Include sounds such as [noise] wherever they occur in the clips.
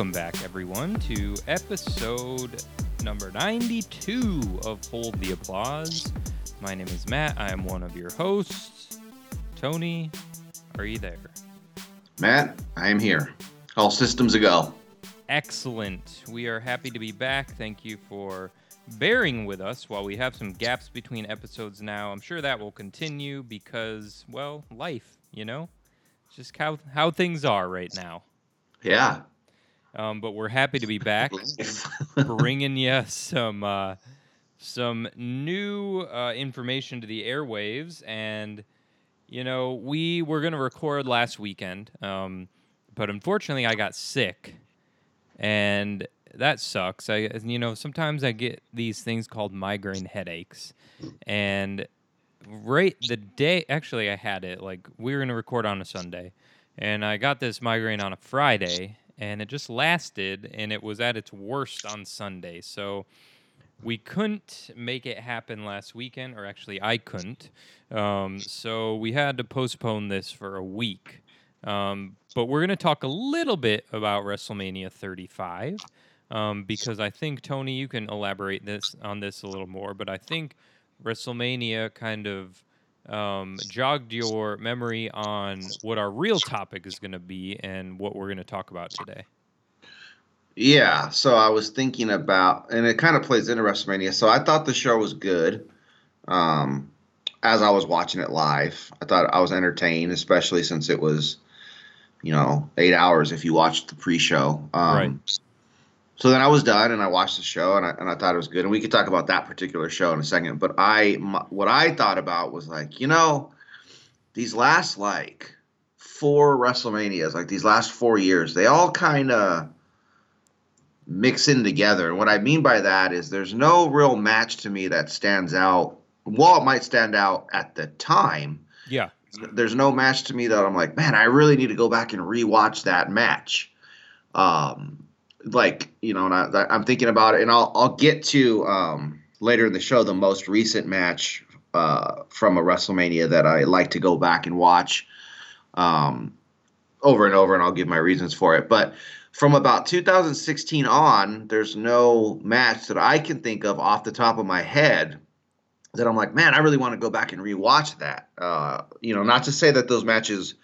Welcome back, everyone, to episode number 92 of Hold the Applause. My name is Matt. I am one of your hosts. Tony, are you there? Matt, I am here. All systems a go. Excellent. We are happy to be back. Thank you for bearing with us while we have some gaps between episodes now. I'm sure that will continue because, well, life, you know? It's just how, how things are right now. Yeah. Um, but we're happy to be back, [laughs] bringing you some uh, some new uh, information to the airwaves. And you know, we were going to record last weekend, um, but unfortunately, I got sick, and that sucks. I you know sometimes I get these things called migraine headaches, and right the day actually I had it like we were going to record on a Sunday. And I got this migraine on a Friday, and it just lasted and it was at its worst on Sunday. So we couldn't make it happen last weekend, or actually, I couldn't. Um, so we had to postpone this for a week. Um, but we're going to talk a little bit about WrestleMania 35 um, because I think, Tony, you can elaborate this on this a little more. But I think WrestleMania kind of um, jogged your memory on what our real topic is going to be and what we're going to talk about today. Yeah, so I was thinking about, and it kind of plays into WrestleMania. So I thought the show was good. Um, as I was watching it live, I thought I was entertained, especially since it was, you know, eight hours if you watched the pre-show. Um, Right. So then I was done, and I watched the show, and I, and I thought it was good. And we could talk about that particular show in a second. But I, my, what I thought about was like, you know, these last like four WrestleManias, like these last four years, they all kind of mix in together. And what I mean by that is there's no real match to me that stands out. While it might stand out at the time, Yeah. there's no match to me that I'm like, man, I really need to go back and rewatch that match. Um, like you know, and I, I'm thinking about it, and I'll I'll get to um, later in the show the most recent match uh, from a WrestleMania that I like to go back and watch um, over and over, and I'll give my reasons for it. But from about 2016 on, there's no match that I can think of off the top of my head that I'm like, man, I really want to go back and rewatch that. Uh, you know, not to say that those matches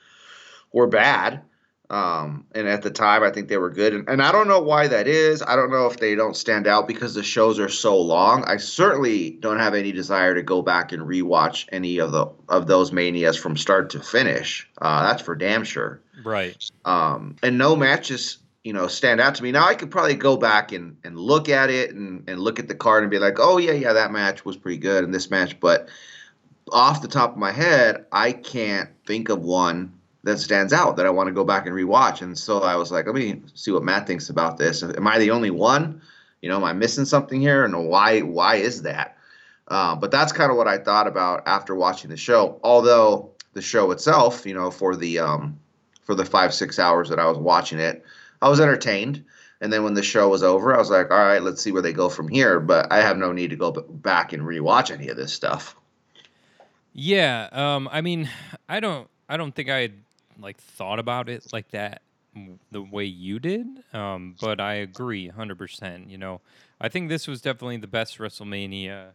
were bad. Um, and at the time, I think they were good. And, and I don't know why that is. I don't know if they don't stand out because the shows are so long. I certainly don't have any desire to go back and rewatch any of the of those manias from start to finish. Uh, that's for damn sure. Right. Um, and no matches, you know, stand out to me. Now I could probably go back and, and look at it and, and look at the card and be like, oh yeah, yeah, that match was pretty good in this match. But off the top of my head, I can't think of one that stands out that I want to go back and rewatch. And so I was like, let me see what Matt thinks about this. Am I the only one? You know, am I missing something here? And why why is that? Uh, but that's kind of what I thought about after watching the show. Although the show itself, you know, for the um, for the five six hours that I was watching it, I was entertained. And then when the show was over, I was like, all right, let's see where they go from here. But I have no need to go back and rewatch any of this stuff. Yeah. Um. I mean, I don't. I don't think I had like thought about it like that the way you did. Um. But I agree, hundred percent. You know, I think this was definitely the best WrestleMania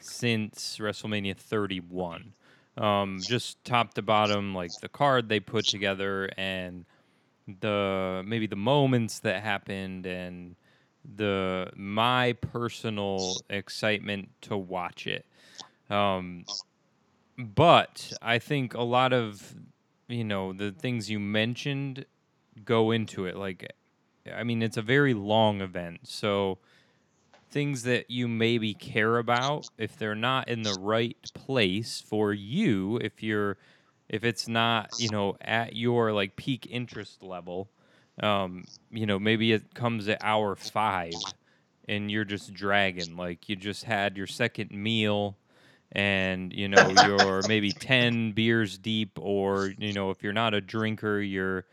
since WrestleMania 31. Um. Just top to bottom, like the card they put together and the maybe the moments that happened and the my personal excitement to watch it. Um, but I think a lot of you know the things you mentioned go into it. Like, I mean, it's a very long event, so things that you maybe care about if they're not in the right place for you, if you're if it's not you know at your like peak interest level um you know maybe it comes at hour five and you're just dragging like you just had your second meal and you know you're maybe 10 beers deep or you know if you're not a drinker you're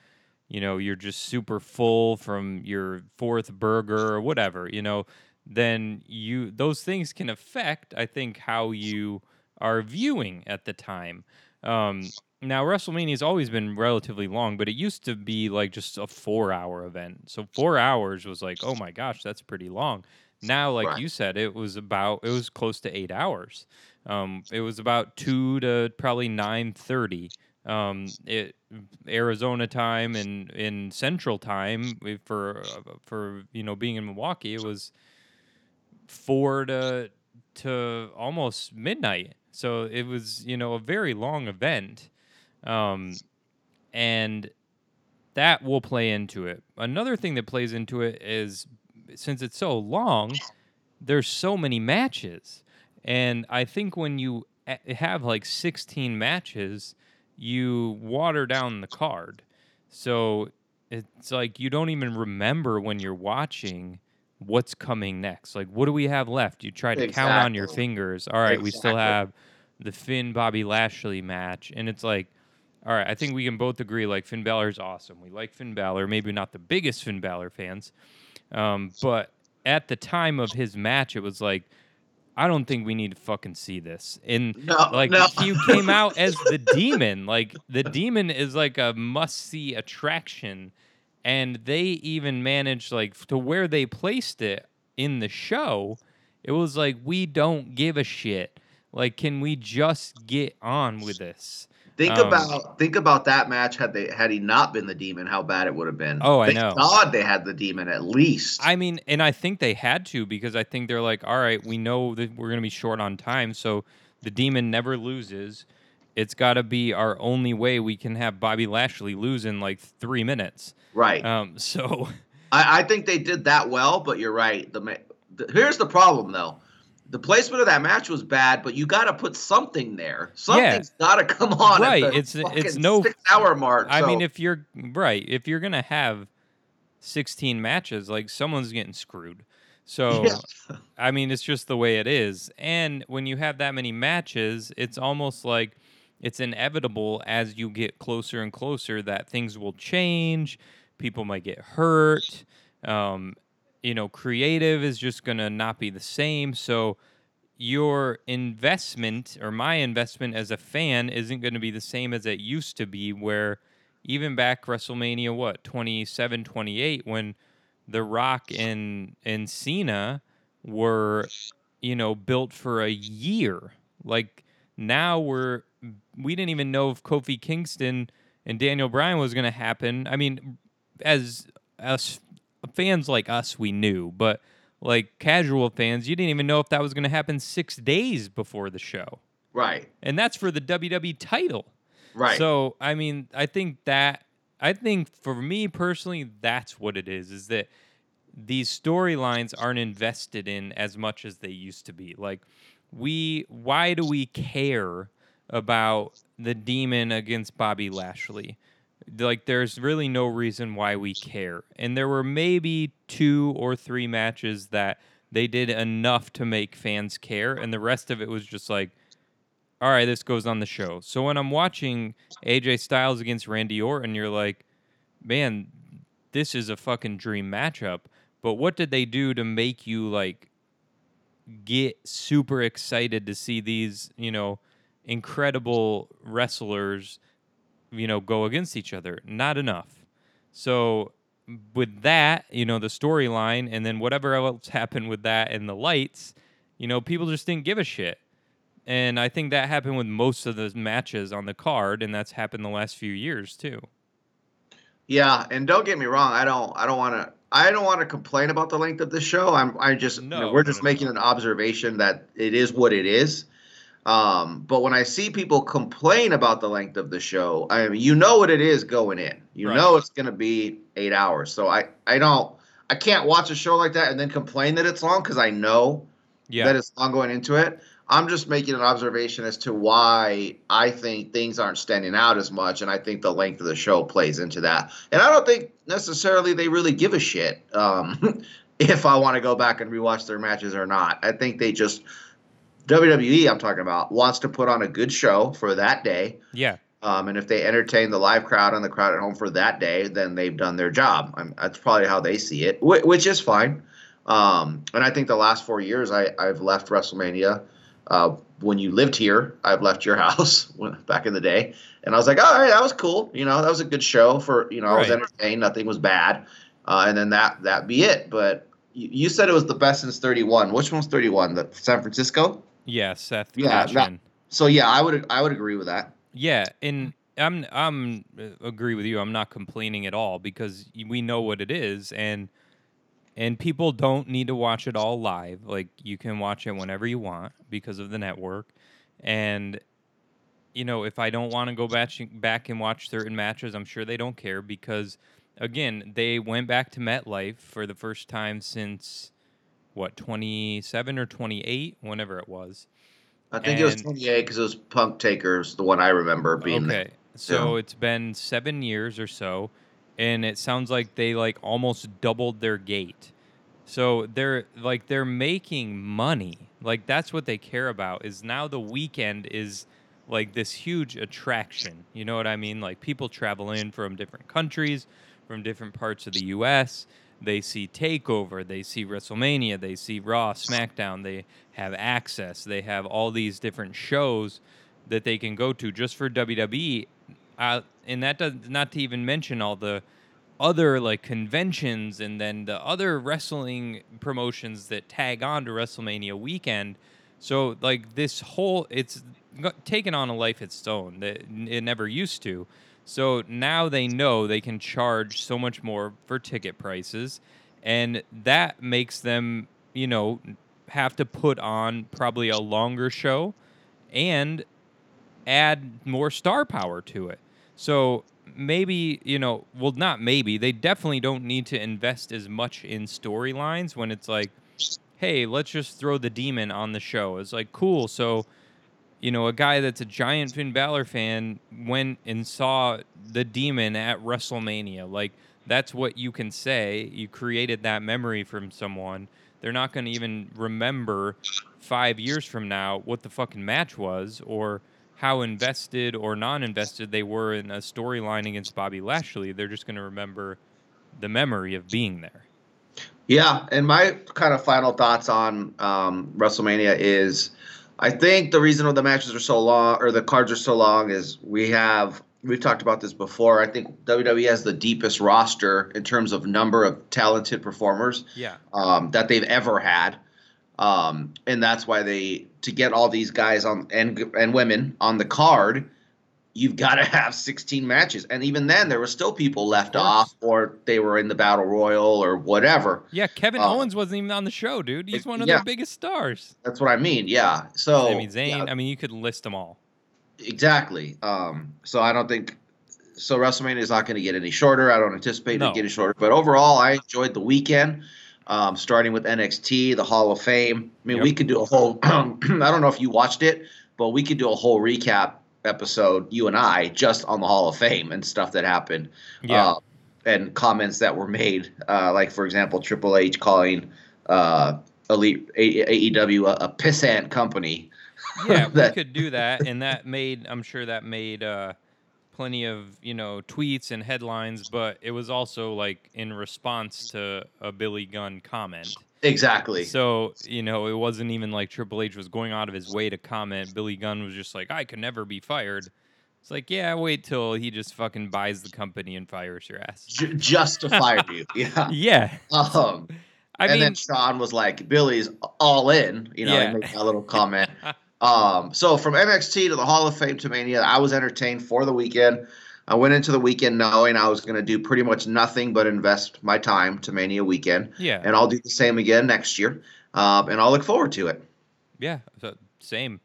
you know you're just super full from your fourth burger or whatever you know then you those things can affect i think how you are viewing at the time Um, now WrestleMania has always been relatively long, but it used to be like just a four-hour event. So four hours was like, oh my gosh, that's pretty long. Now, like Right. you said, it was about it was close to eight hours. Um, it was about two to probably nine thirty. Um, it Arizona time and in Central time for for you know being in Milwaukee, it was four to to almost midnight. So it was you know a very long event, um, and that will play into it. Another thing that plays into it is since it's so long, there's so many matches, and I think when you have like 16 matches, you water down the card. So it's like you don't even remember when you're watching what's coming next. Like, what do we have left? You try to count on your fingers. All right, we still have the Finn Bobby Lashley match, and it's like, all right, I think we can both agree like Finn Balor is awesome. We like Finn Balor, maybe not the biggest Finn Balor fans, um, but at the time of his match, it was like, I don't think we need to fucking see this. And No, like no. he came out as [laughs] the demon. Like the demon is like a must see attraction. And they even managed like to where they placed it in the show, it was like we don't give a shit. Like, can we just get on with this? Think Um, about think about that match had they had he not been the demon, how bad it would have been. Oh, I Thank know. God they had the demon at least. I mean, and I think they had to because I think they're like, all right, we know that we're gonna be short on time, so the demon never loses. It's got to be our only way we can have Bobby Lashley lose in like three minutes. right. Um, [laughs] so I, I think they did that well, but you're right. The, the here's the problem though. The placement of that match was bad, but you got to put something there. Something's got to come on. Right, At the it's- it's no- six hour mark. I mean, if you're right, if you're gonna have sixteen matches, like someone's getting screwed. So [laughs] Yeah. I mean, it's just the way it is. And when you have that many matches, it's almost like it's inevitable as you get closer and closer that things will change. People might get hurt. Um, you know, creative is just going to not be the same. So your investment or my investment as a fan isn't going to be the same as it used to be, where even back WrestleMania, what, 27, 28, when The Rock and, and Cena were, you know, built for a year. Like now we're, we didn't even know if Kofi Kingston and Daniel Bryan was going to happen. I mean, as us fans like us, we knew, but like casual fans, you didn't even know if that was going to happen six days before the show. right, And that's for the WWE title. right. So, I mean, I think that I think for me personally, that's what it is. Is that these storylines aren't invested in as much as they used to be. Like, we, why do we care about the demon against Bobby Lashley? Like, there's really no reason why we care. And there were maybe two or three matches that they did enough to make fans care, and the rest of it was just like, all right, this goes on the show. So when I'm watching AJ Styles against Randy Orton, you're like, man, this is a fucking dream matchup. But what did they do to make you like get super excited to see these, you know, incredible wrestlers, you know, go against each other? Not enough. So with that, you know, the storyline and then whatever else [laughs] happened with that and the lights, you know, people just didn't give a shit. And I think that happened with most of the matches on the card, and that's happened the last few years too. Yeah, and don't get me wrong. I don't. I don't want to. I don't want to complain about the length of the show. I'm. I just. you know, No, we're just no, making no. an observation that it is what it is. Um, but when I see people complain about the length of the show, I mean, you know what it is going in. You Right. know it's going to be eight hours. So I. I don't. I can't watch a show like that and then complain that it's long because I know Yeah, that it's long going into it. I'm just making an observation as to why I think things aren't standing out as much, and I think the length of the show plays into that. And I don't think necessarily they really give a shit um, [laughs] if I want to go back and rewatch their matches or not. I think they just WWE, I'm talking about, wants to put on a good show for that day. yeah, Um, and if they entertain the live crowd and the crowd at home for that day, then they've done their job. i that's probably how they see it, whi- which is fine. Um, and I think the last four years, I, I've left WrestleMania uh, when you lived here. I've left your [laughs] house back in the day, and I was like, all right, that was cool. You know, that was a good show for you know. I was Right. entertained. Nothing was bad, uh, and then that that be it. But you, you said it was the best since 31. Which one's 31? The San Francisco. Yeah, Seth Yeah, that- So yeah, I would I would agree with that. Yeah, and I'm I'm uh, agree with you. I'm not complaining at all because we know what it is, and and people don't need to watch it all live. Like you can watch it whenever you want because of the network, and you know if I don't want to go back back and watch certain matches, I'm sure they what 27 or 28, whenever it was. I think it was 28 because it was Punk Takers, the one I remember being there. Okay. So it's been seven years or so, and it sounds like they like almost doubled their gate. So they're like they're making money. Like that's what they care about. Is now the weekend is like this huge attraction. You know what I mean? Like people travel in from different countries, from different parts of the U.S. They see Takeover, they see WrestleMania, they see Raw, SmackDown. They have access. They have all these different shows that they can go to just for WWE. Uh, and that does not to even mention all the other like conventions and then the other wrestling promotions that tag on to WrestleMania weekend. So like this whole it's taken on a life of its own that it never used to. So now they know they can charge so much more for ticket prices and that makes them, you know, have to put on probably a longer show and add more star power to it. So maybe, you know, well, not maybe, they definitely don't need to invest as much in storylines when it's like, hey, let's just throw the demon on the show. It's like, cool. So, you know, a guy that's a giant Finn Balor fan went and saw the demon at WrestleMania. Like, that's what you can say. You created that memory from someone. They're not going to even remember five years from now what the fucking match was or how invested or non invested they were in a storyline against Bobby Lashley. They're just going to remember the memory of being there. Yeah, and my kind of final thoughts on um, WrestleMania is, I think the reason why the matches are so long or the cards are so long is we have we've talked about this before. I think WWE has the deepest roster in terms of number of talented performers Yeah. um, that they've ever had, um, and that's why they to get all these guys on and and women on the card. You've got to have 16 matches, and even then, there were still people left course. off, or they were in the battle royal, or whatever. Yeah, Kevin Uh, Owens wasn't even on the show, dude. He's one of yeah. their biggest stars. That's what I mean. Yeah. So Sami Zayn. yeah, I mean, you could list them all. exactly. Um, so I don't think so. WrestleMania is not going to get any shorter. I don't anticipate No. it getting shorter. But overall, I enjoyed the weekend. Um, starting with NXT, the Hall of Fame. I mean, Yep. we could do a whole. [clears throat] I don't know if you watched it, but we could do a whole recap episode, you and I, just on the Hall of Fame and stuff that happened. Yeah. Uh, and comments that were made, uh, like for example, Triple H calling uh, Elite A- AEW a, a pissant company. yeah, [laughs] we could do that, and that made I'm sure that made uh, plenty of you know tweets and headlines, but it was also like in response to a Billy Gunn comment. Exactly. So you know, it wasn't even like Triple H was going out of his way to comment. Billy Gunn was just like, "I could never be fired." It's like, yeah, wait till he just fucking buys the company and fires your ass. J- just to fire you. [laughs] Yeah. [laughs] Yeah, Um, I and mean, then Sean was like, Billy's all in, you know, Yeah. he made that little [laughs] comment. um, so from NXT to the Hall of Fame to Mania, I was entertained for the weekend. I went into the weekend knowing I was going to do pretty much nothing but invest my time to Mania weekend. yeah, And I'll do the same again next year. Um, and I'll look forward to it. Yeah, so same.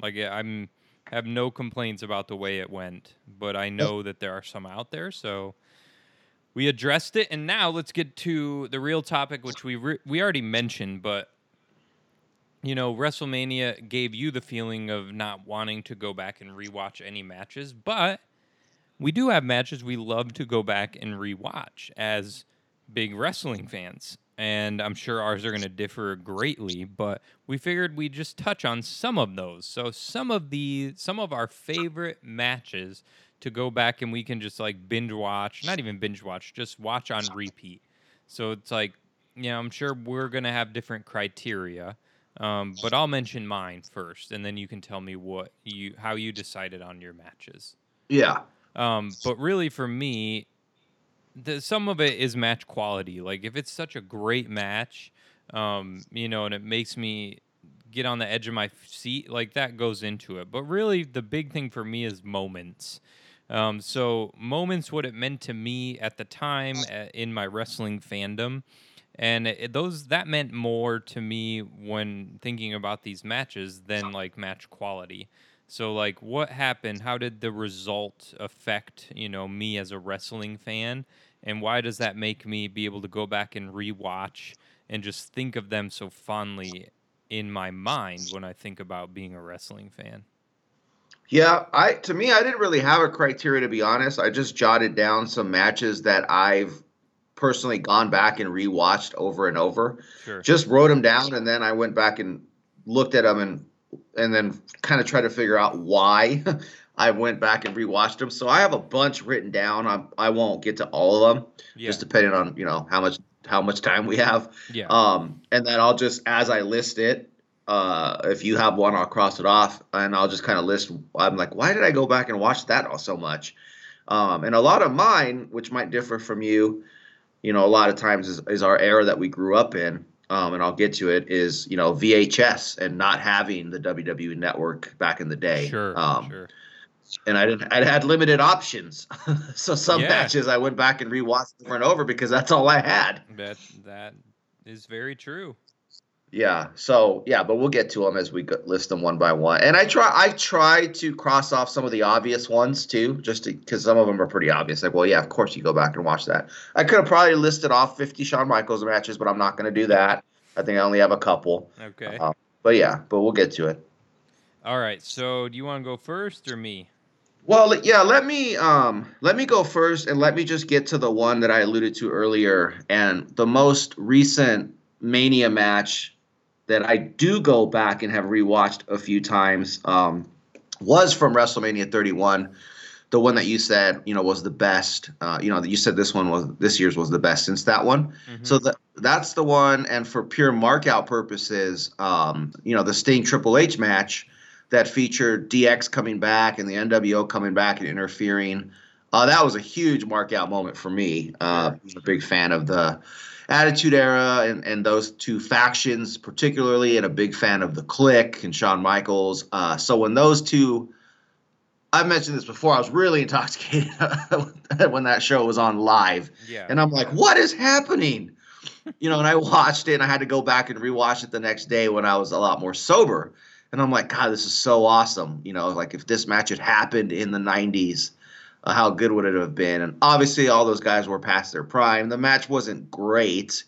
Like I'm have no complaints about the way it went, but I know that there are some out there, so we addressed it, and now let's get to the real topic, which we re- we already mentioned, but you know, WrestleMania gave you the feeling of not wanting to go back and rewatch any matches, but we do have matches we love to go back and rewatch as big wrestling fans. And I'm sure ours are going to differ greatly, but we figured we'd just touch on some of those. So some of the some of our favorite matches to go back and we can just like binge watch, not even binge watch, just watch on repeat. So it's like, you know, I'm sure we're going to have different criteria. Um, but I'll mention mine first, and then you can tell me what you how you decided on your matches. Yeah. Um, but really, for me, the, some of it is match quality. Like if it's such a great match, um, you know, and it makes me get on the edge of my seat, like that goes into it. But really, the big thing for me is moments. Um, so moments, what it meant to me at the time uh, in my wrestling fandom, and it, those that meant more to me when thinking about these matches than like match quality. So like what happened? How did the result affect, you know, me as a wrestling fan? And why does that make me be able to go back and rewatch and just think of them so fondly in my mind when I think about being a wrestling fan? Yeah, I to me I didn't really have a criteria to be honest. I just jotted down some matches that I've personally gone back and rewatched over and over. Sure. Just wrote them down and then I went back and looked at them and and then kind of try to figure out why [laughs] I went back and rewatched them. So I have a bunch written down. I I won't get to all of them, yeah. just depending on you know how much how much time we have. yeah. Um, and then I'll just as I list it, uh, if you have one, I'll cross it off, and I'll just kind of list. I'm like, why did I go back and watch that all so much? Um, and a lot of mine, which might differ from you, you know, a lot of times is, is our era that we grew up in. Um, and I'll get to it. Is you know VHS and not having the WWE Network back in the day. sure. Um, sure. and I didn't. I had limited options, [laughs] so some Yeah. matches I went back and rewatched over and over because that's all I had. That that is very true. Yeah. So yeah, but we'll get to them as we list them one by one. And I try. I try to cross off some of the obvious ones too, just because some of them are pretty obvious. Like, well, yeah, of course you go back and watch that. I could have probably listed off 50 Shawn Michaels matches, but I'm not going to do that. I think I only have a couple. Okay. Uh, but yeah, but we'll get to it. All right. So do you want to go first or me? Well, yeah, let me um let me go first and let me just get to the one that I alluded to earlier and the most recent Mania match that I do go back and have rewatched a few times um was from WrestleMania 31. The one that you said, you know, was the best. Uh, you know, that you said this one was this year's was the best since that one. Mhm. So that that's the one, and for pure markout purposes, um, you know, the Sting Triple H match that featured DX coming back and the NWO coming back and interfering. Uh, that was a huge markout moment for me. Uh, I'm a big fan of the Attitude Era and, and those two factions, particularly, and a big fan of the Kliq and Shawn Michaels. Uh, so when those two, I've mentioned this before, I was really intoxicated [laughs] when that show was on live. yeah. And I'm like, what is happening? You know, and I watched it and I had to go back and rewatch it the next day when I was a lot more sober. And I'm like, God, this is so awesome. You know, like if this match had happened in the 90s, uh, how good would it have been? And obviously, all those guys were past their prime. The match wasn't great.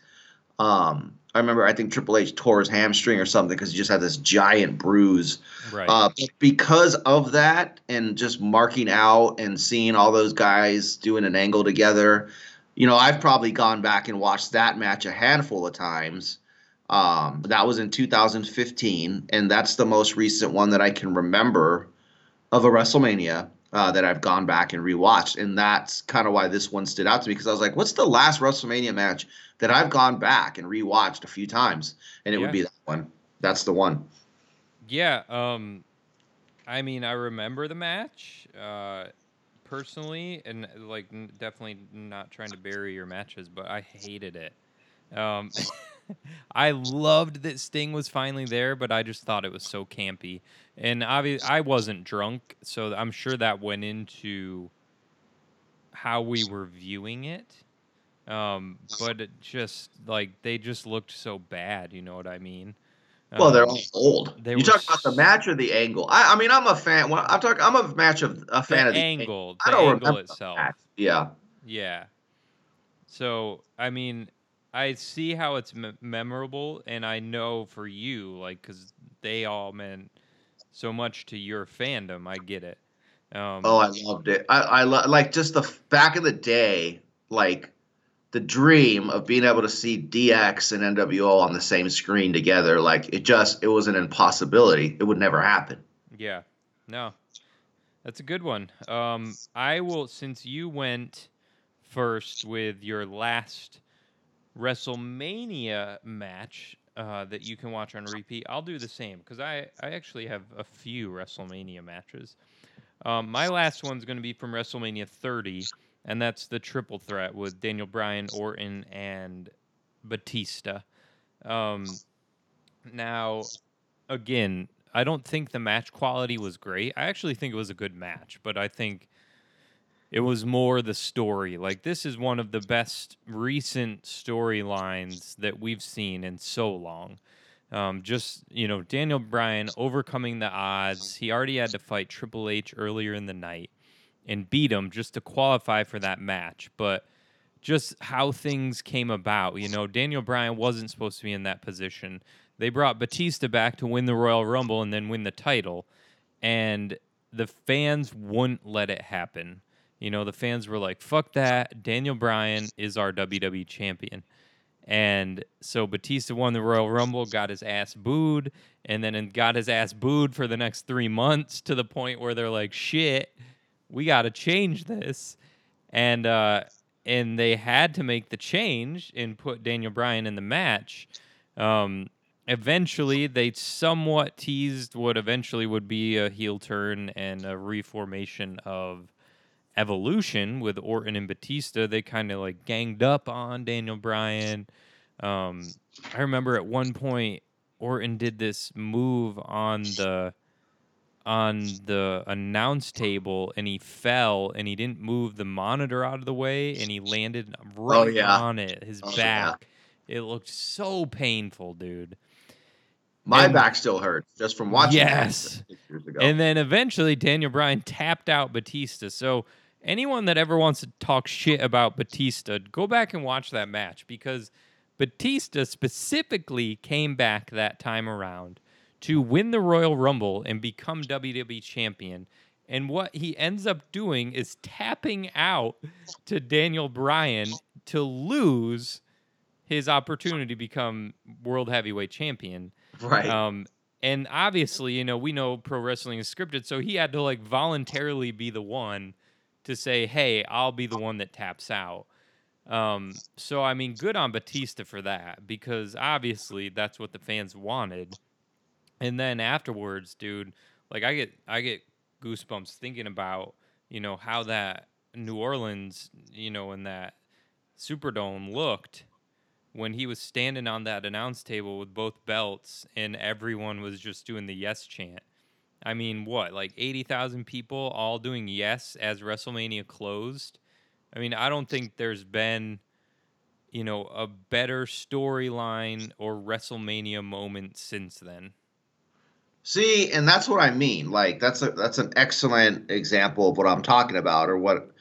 Um, I remember, I think Triple H tore his hamstring or something because he just had this giant bruise. right. Uh, because of that, and just marking out and seeing all those guys doing an angle together, you know, I've probably gone back and watched that match a handful of times. Um, that was in 2015, and that's the most recent one that I can remember of a WrestleMania uh, that I've gone back and rewatched, and that's kind of why this one stood out to me because I was like, "What's the last WrestleMania match that I've gone back and rewatched a few times?" And it Yeah. would be that one. That's the one. Yeah, um I mean, I remember the match uh personally and like n- definitely not trying to bury your matches, but I hated it. Um [laughs] I loved that Sting was finally there, but I just thought it was so campy. And obviously I wasn't drunk, so I'm sure that went into how we were viewing it. Um but it just like they just looked so bad, you know what I mean? Well, they're Um, all old. they you talk about the match or the angle? I, I mean, I'm a fan. Well, I'm talking. I'm a match of a fan the of the angle, I the don't angle remember itself. Yeah, Yeah. So I mean, I see how it's me- memorable, and I know for you, like, because they all meant so much to your fandom. I get it. Um, Oh, I loved it. I, I lo- like just the back in the day, like the dream of being able to see DX and NWO on the same screen together. Like it just, it was an impossibility. It would never happen. Yeah. No. That's a good one. Um, I will since you went first with your last WrestleMania match, uh, that you can watch on repeat, I'll do the same because I, I actually have a few WrestleMania matches. Um, my last one's going to be from WrestleMania 30, and that's the triple threat with Daniel Bryan, Orton, and Batista. Um, now, again, I don't think the match quality was great. I actually think it was a good match, but I think it was more the story. Like this is one of the best recent storylines that we've seen in so long. Um, just you know, Daniel Bryan overcoming the odds. He already had to fight Triple H earlier in the night and beat him just to qualify for that match. But just how things came about, you know, Daniel Bryan wasn't supposed to be in that position. They brought Batista back to win the Royal Rumble and then win the title, and the fans wouldn't let it happen. You know, the fans were like, fuck that. Daniel Bryan is our WWE champion. And so Batista won the Royal Rumble, got his ass booed, and then got his ass booed for the next three months to the point where they're like, shit, we got to change this. And, uh, and they had to make the change and put Daniel Bryan in the match. Um, eventually, they somewhat teased what eventually would be a heel turn and a reformation of Evolution with Orton and Batista, they kind of like ganged up on Daniel Bryan. Um, I remember at one point Orton did this move on the on the announce table and he fell and he didn't move the monitor out of the way and he landed right oh, yeah. on it, his oh, back. Yeah. It looked so painful, dude. My and, back still hurts just from watching. Yes. And then eventually Daniel Bryan tapped out Batista. So anyone that ever wants to talk shit about Batista, go back and watch that match because Batista specifically came back that time around to win the Royal Rumble and become WWE champion. And what he ends up doing is tapping out to Daniel Bryan to lose his opportunity to become world heavyweight champion. Right. Um, and obviously, you know, we know pro wrestling is scripted, so he had to like voluntarily be the one to say, "Hey, I'll be the one that taps out." Um, so I mean, good on Batista for that because obviously that's what the fans wanted. And then afterwards, dude, like I get I get goosebumps thinking about you know how that New Orleans, you know, in that Superdome looked when he was standing on that announce table with both belts and everyone was just doing the yes chant. I mean, what, like 80,000 people all doing yes as WrestleMania closed? I mean, I don't think there's been, you know, a better storyline or WrestleMania moment since then. See, and that's what I mean. Like that's a that's an excellent example of what I'm talking about or what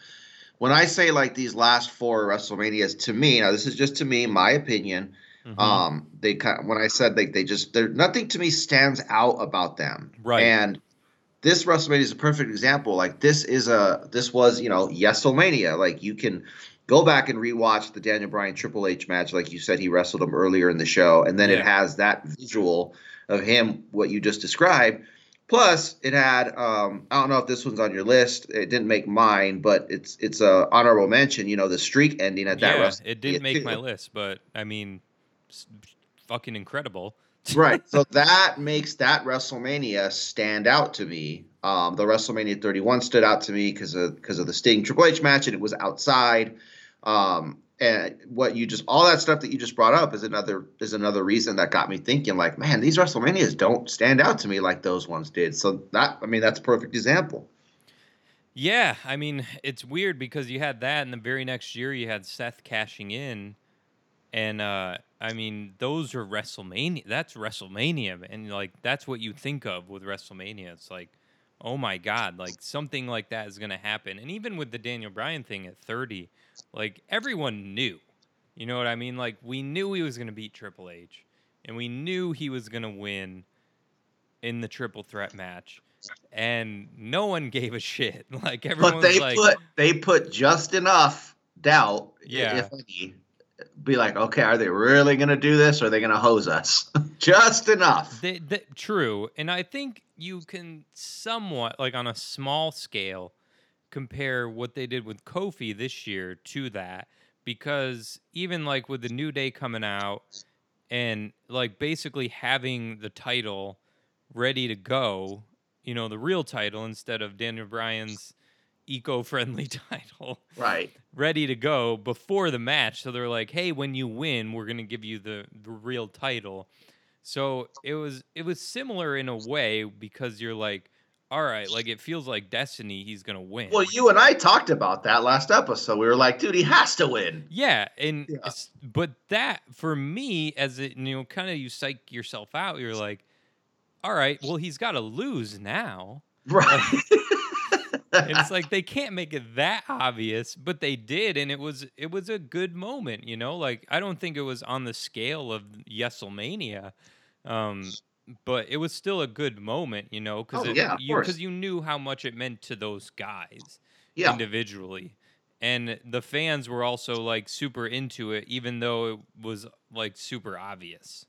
when I say like these last four WrestleManias to me, now this is just to me, my opinion, Mm-hmm. Um, they kind of, when I said they they just there nothing to me stands out about them. Right. And this WrestleMania is a perfect example. Like this is a this was you know YesLMania. Like you can go back and rewatch the Daniel Bryan Triple H match. Like you said, he wrestled him earlier in the show, and then yeah. it has that visual of him what you just described. Plus, it had um, I don't know if this one's on your list. It didn't make mine, but it's it's a honorable mention. You know, the streak ending at that. Yeah, it didn't make too. my list, but I mean, fucking incredible. [laughs] right. So that makes that WrestleMania stand out to me. Um, the WrestleMania 31 stood out to me because of because of the Sting Triple H match, and it was outside. Um, and what you just all that stuff that you just brought up is another is another reason that got me thinking like, man, these WrestleManias don't stand out to me like those ones did. So that I mean, that's a perfect example. Yeah, I mean, it's weird because you had that, and the very next year you had Seth cashing in, and uh, I mean, those are WrestleMania. That's WrestleMania, and like that's what you think of with WrestleMania. It's like, oh my god, like something like that is gonna happen. And even with the Daniel Bryan thing at 30, like everyone knew. You know what I mean? Like we knew he was gonna beat Triple H, and we knew he was gonna win in the triple threat match. And no one gave a shit. [laughs] Like everyone. But they like, put they put just enough doubt, yeah. if any, be like, okay, are they really going to do this or are they going to hose us? [laughs] Just enough. They, they, true. And I think you can somewhat, like on a small scale, compare what they did with Kofi this year to that. Because even like with the New Day coming out and like basically having the title ready to go, you know, the real title instead of Daniel Bryan's eco-friendly [laughs] title Right. ready to go before the match. So they're like, "Hey, when you win, we're going to give you the, the real title." So it was it was similar in a way because you're like, "All right, like it feels like destiny he's going to win." Well, you and I talked about that last episode. We were like, dude, he has to win. Yeah, and Yeah. but that for me, as it you know, kind of you psych yourself out. You're like, all right, well, he's got to lose now, Right. [laughs] it's like [laughs] they can't make it that obvious, but they did, and it was it was a good moment. You know, like I don't think it was on the scale of Yeselmania, um, but it was still a good moment. You know, because Oh, yeah, of you because you knew how much it meant to those guys yeah. individually. And the fans were also like super into it, even though it was like super obvious.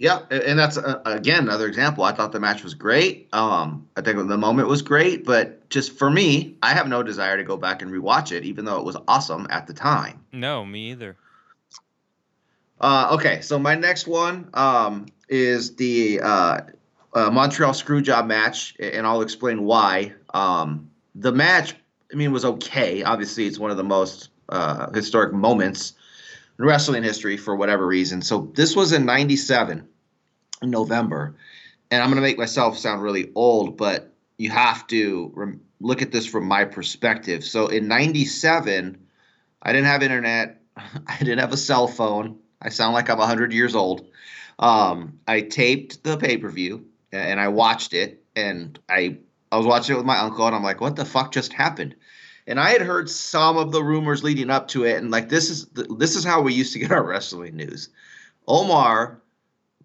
Yeah, and that's uh, again another example. I thought the match was great. Um, I think the moment was great, but just for me, I have no desire to go back and rewatch it, even though it was awesome at the time. No, me either. Uh, okay, so my next one um, is the uh, uh, Montreal Screwjob match, and I'll explain why. Um, the match, I mean, was okay. Obviously, it's one of the most uh, historic moments in wrestling history for whatever reason. So this was in '97, in November, and I'm going to make myself sound really old, but you have to rem- look at this from my perspective. So in '97, I didn't have internet. [laughs] I didn't have a cell phone. I sound like I'm 100 years old. Um, I taped the pay per view and I watched it, and I I was watching it with my uncle, and I'm like, what the fuck just happened? And I had heard some of the rumors leading up to it, and like this is this is how we used to get our [laughs] wrestling news. Omar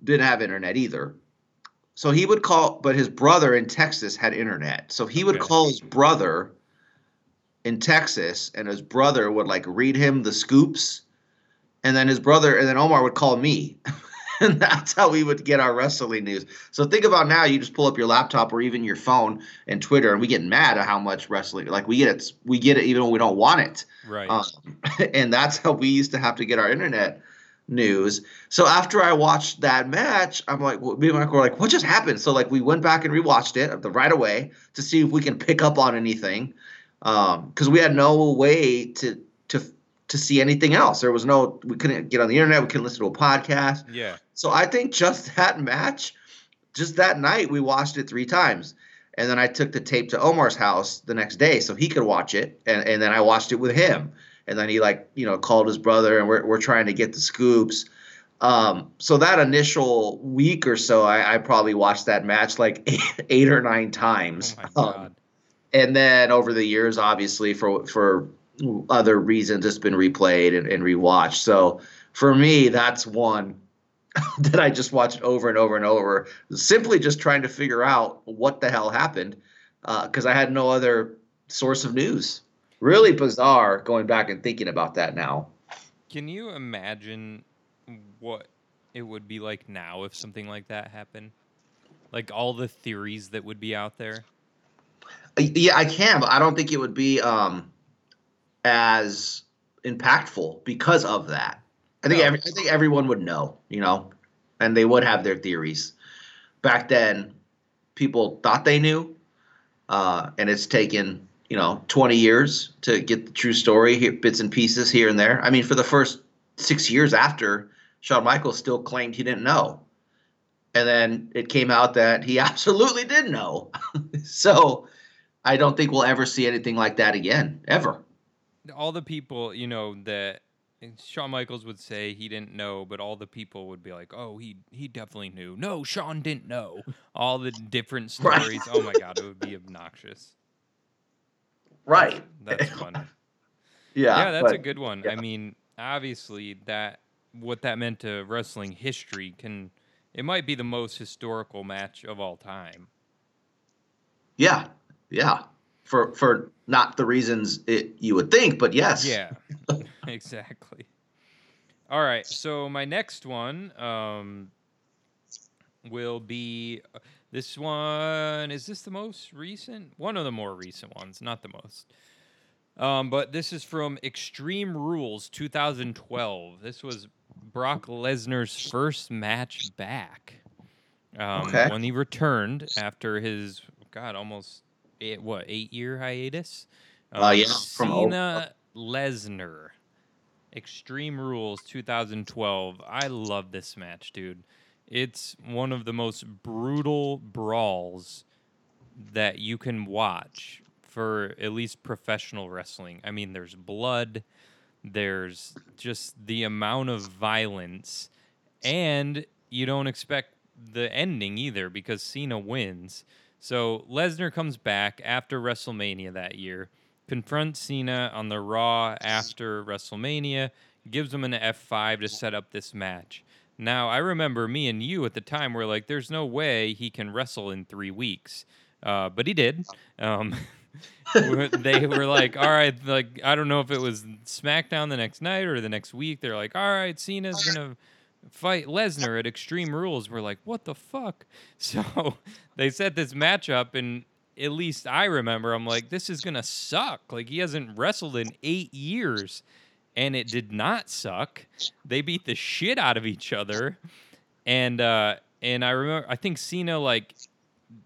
didn't have internet either. So he would call, but his brother in Texas had internet. So he would Okay. call his brother in Texas, and his brother would like read him the scoops, and then his brother, and then Omar would call me, [laughs] [laughs] and that's how we would get our wrestling news. So think about now, you just pull up your laptop or even your phone and Twitter, and we get mad at how much wrestling, like we get it, we get it even when we don't want it. Right. Um, [laughs] and that's how we used to have to get our internet news. So after I watched that match, I'm like, well, me and Michael were like, what just happened? So like we went back and rewatched it the right away to see if we can pick up on anything, because we had no way to to to see anything else. There was no, we couldn't get on the internet, we couldn't listen to a podcast. yeah. So I think just [laughs] that match, just that night, we watched it three times. And then I took the tape to Omar's house the next day so he could watch it. And, and then I watched it with him. And then he like, you know, called his brother and we're, we're trying to get the scoops. Um, so that initial week or so, I, I probably watched that match like eight, [laughs] eight or nine times. my Um, and then over the years, obviously for for other reasons, it's been replayed and, and rewatched. So for me, that's one [laughs] that I just watched over and over and over, simply just trying to figure out what the hell happened, because I had no other source of news. Really bizarre going back and thinking about that now. Can you imagine what it would be like now if something like that happened? Like all the theories that would be out there. Uh, Yeah, I can, but I don't think it would be um, as impactful because of that. I think every, I think everyone would know, you know, and they would have their theories. Back then, people thought they knew, uh, and it's taken you know 20 years to get the true story, here, bits and pieces here and there. I mean, for the first six years after, Shawn Michaels still claimed he didn't know, and then it came out that he [laughs] absolutely did know. [laughs] so. I don't think we'll ever see anything like that again, ever. All the people, you know, that Shawn Michaels would say he didn't know, but all the people would be like, "Oh, he he definitely knew." No, Shawn didn't know. All the different [laughs] Right. stories. Oh my god, it would be obnoxious. Right. That's funny. [laughs] Yeah. yeah, that's a good one. yeah. I mean, obviously that what that meant to wrestling history can it might be the most historical match of all time. Yeah. Yeah. For for not the reasons it you would think, but yes. Yeah, [laughs] exactly. All right, so my next one um, will be uh, this one. Is this the most recent? One of the more recent ones, not the most. Um, but this is from Extreme Rules 2012. This was Brock Lesnar's first match back. Um, Okay. When he returned after his God almost eight, what eight year hiatus. Um, Uh, yeah, from o- Cena Lesnar. Extreme Rules 2012. I love this match, dude. It's one of the most brutal brawls that you can watch for at least professional wrestling. I mean, there's blood, there's just the amount of violence, and you don't expect the ending either because Cena wins. So Lesnar comes back after WrestleMania that year, confronts Cena on the Raw after WrestleMania, gives him an F5 to set up this match. Now, I remember me and you at the time were like, there's no way he can wrestle in three weeks. Uh, but he did. Um, [laughs] they were like, all right, like, I don't know if it was SmackDown the next night or the next week. They're like, all right, Cena's going to fight Lesnar at Extreme Rules. We're like, what the fuck? [laughs] So they set this match up, and at least I remember, I'm like, this is gonna suck. Like he hasn't wrestled in eight years, and it did not suck. They beat the shit out of each other, and uh, and I remember, I think Cena like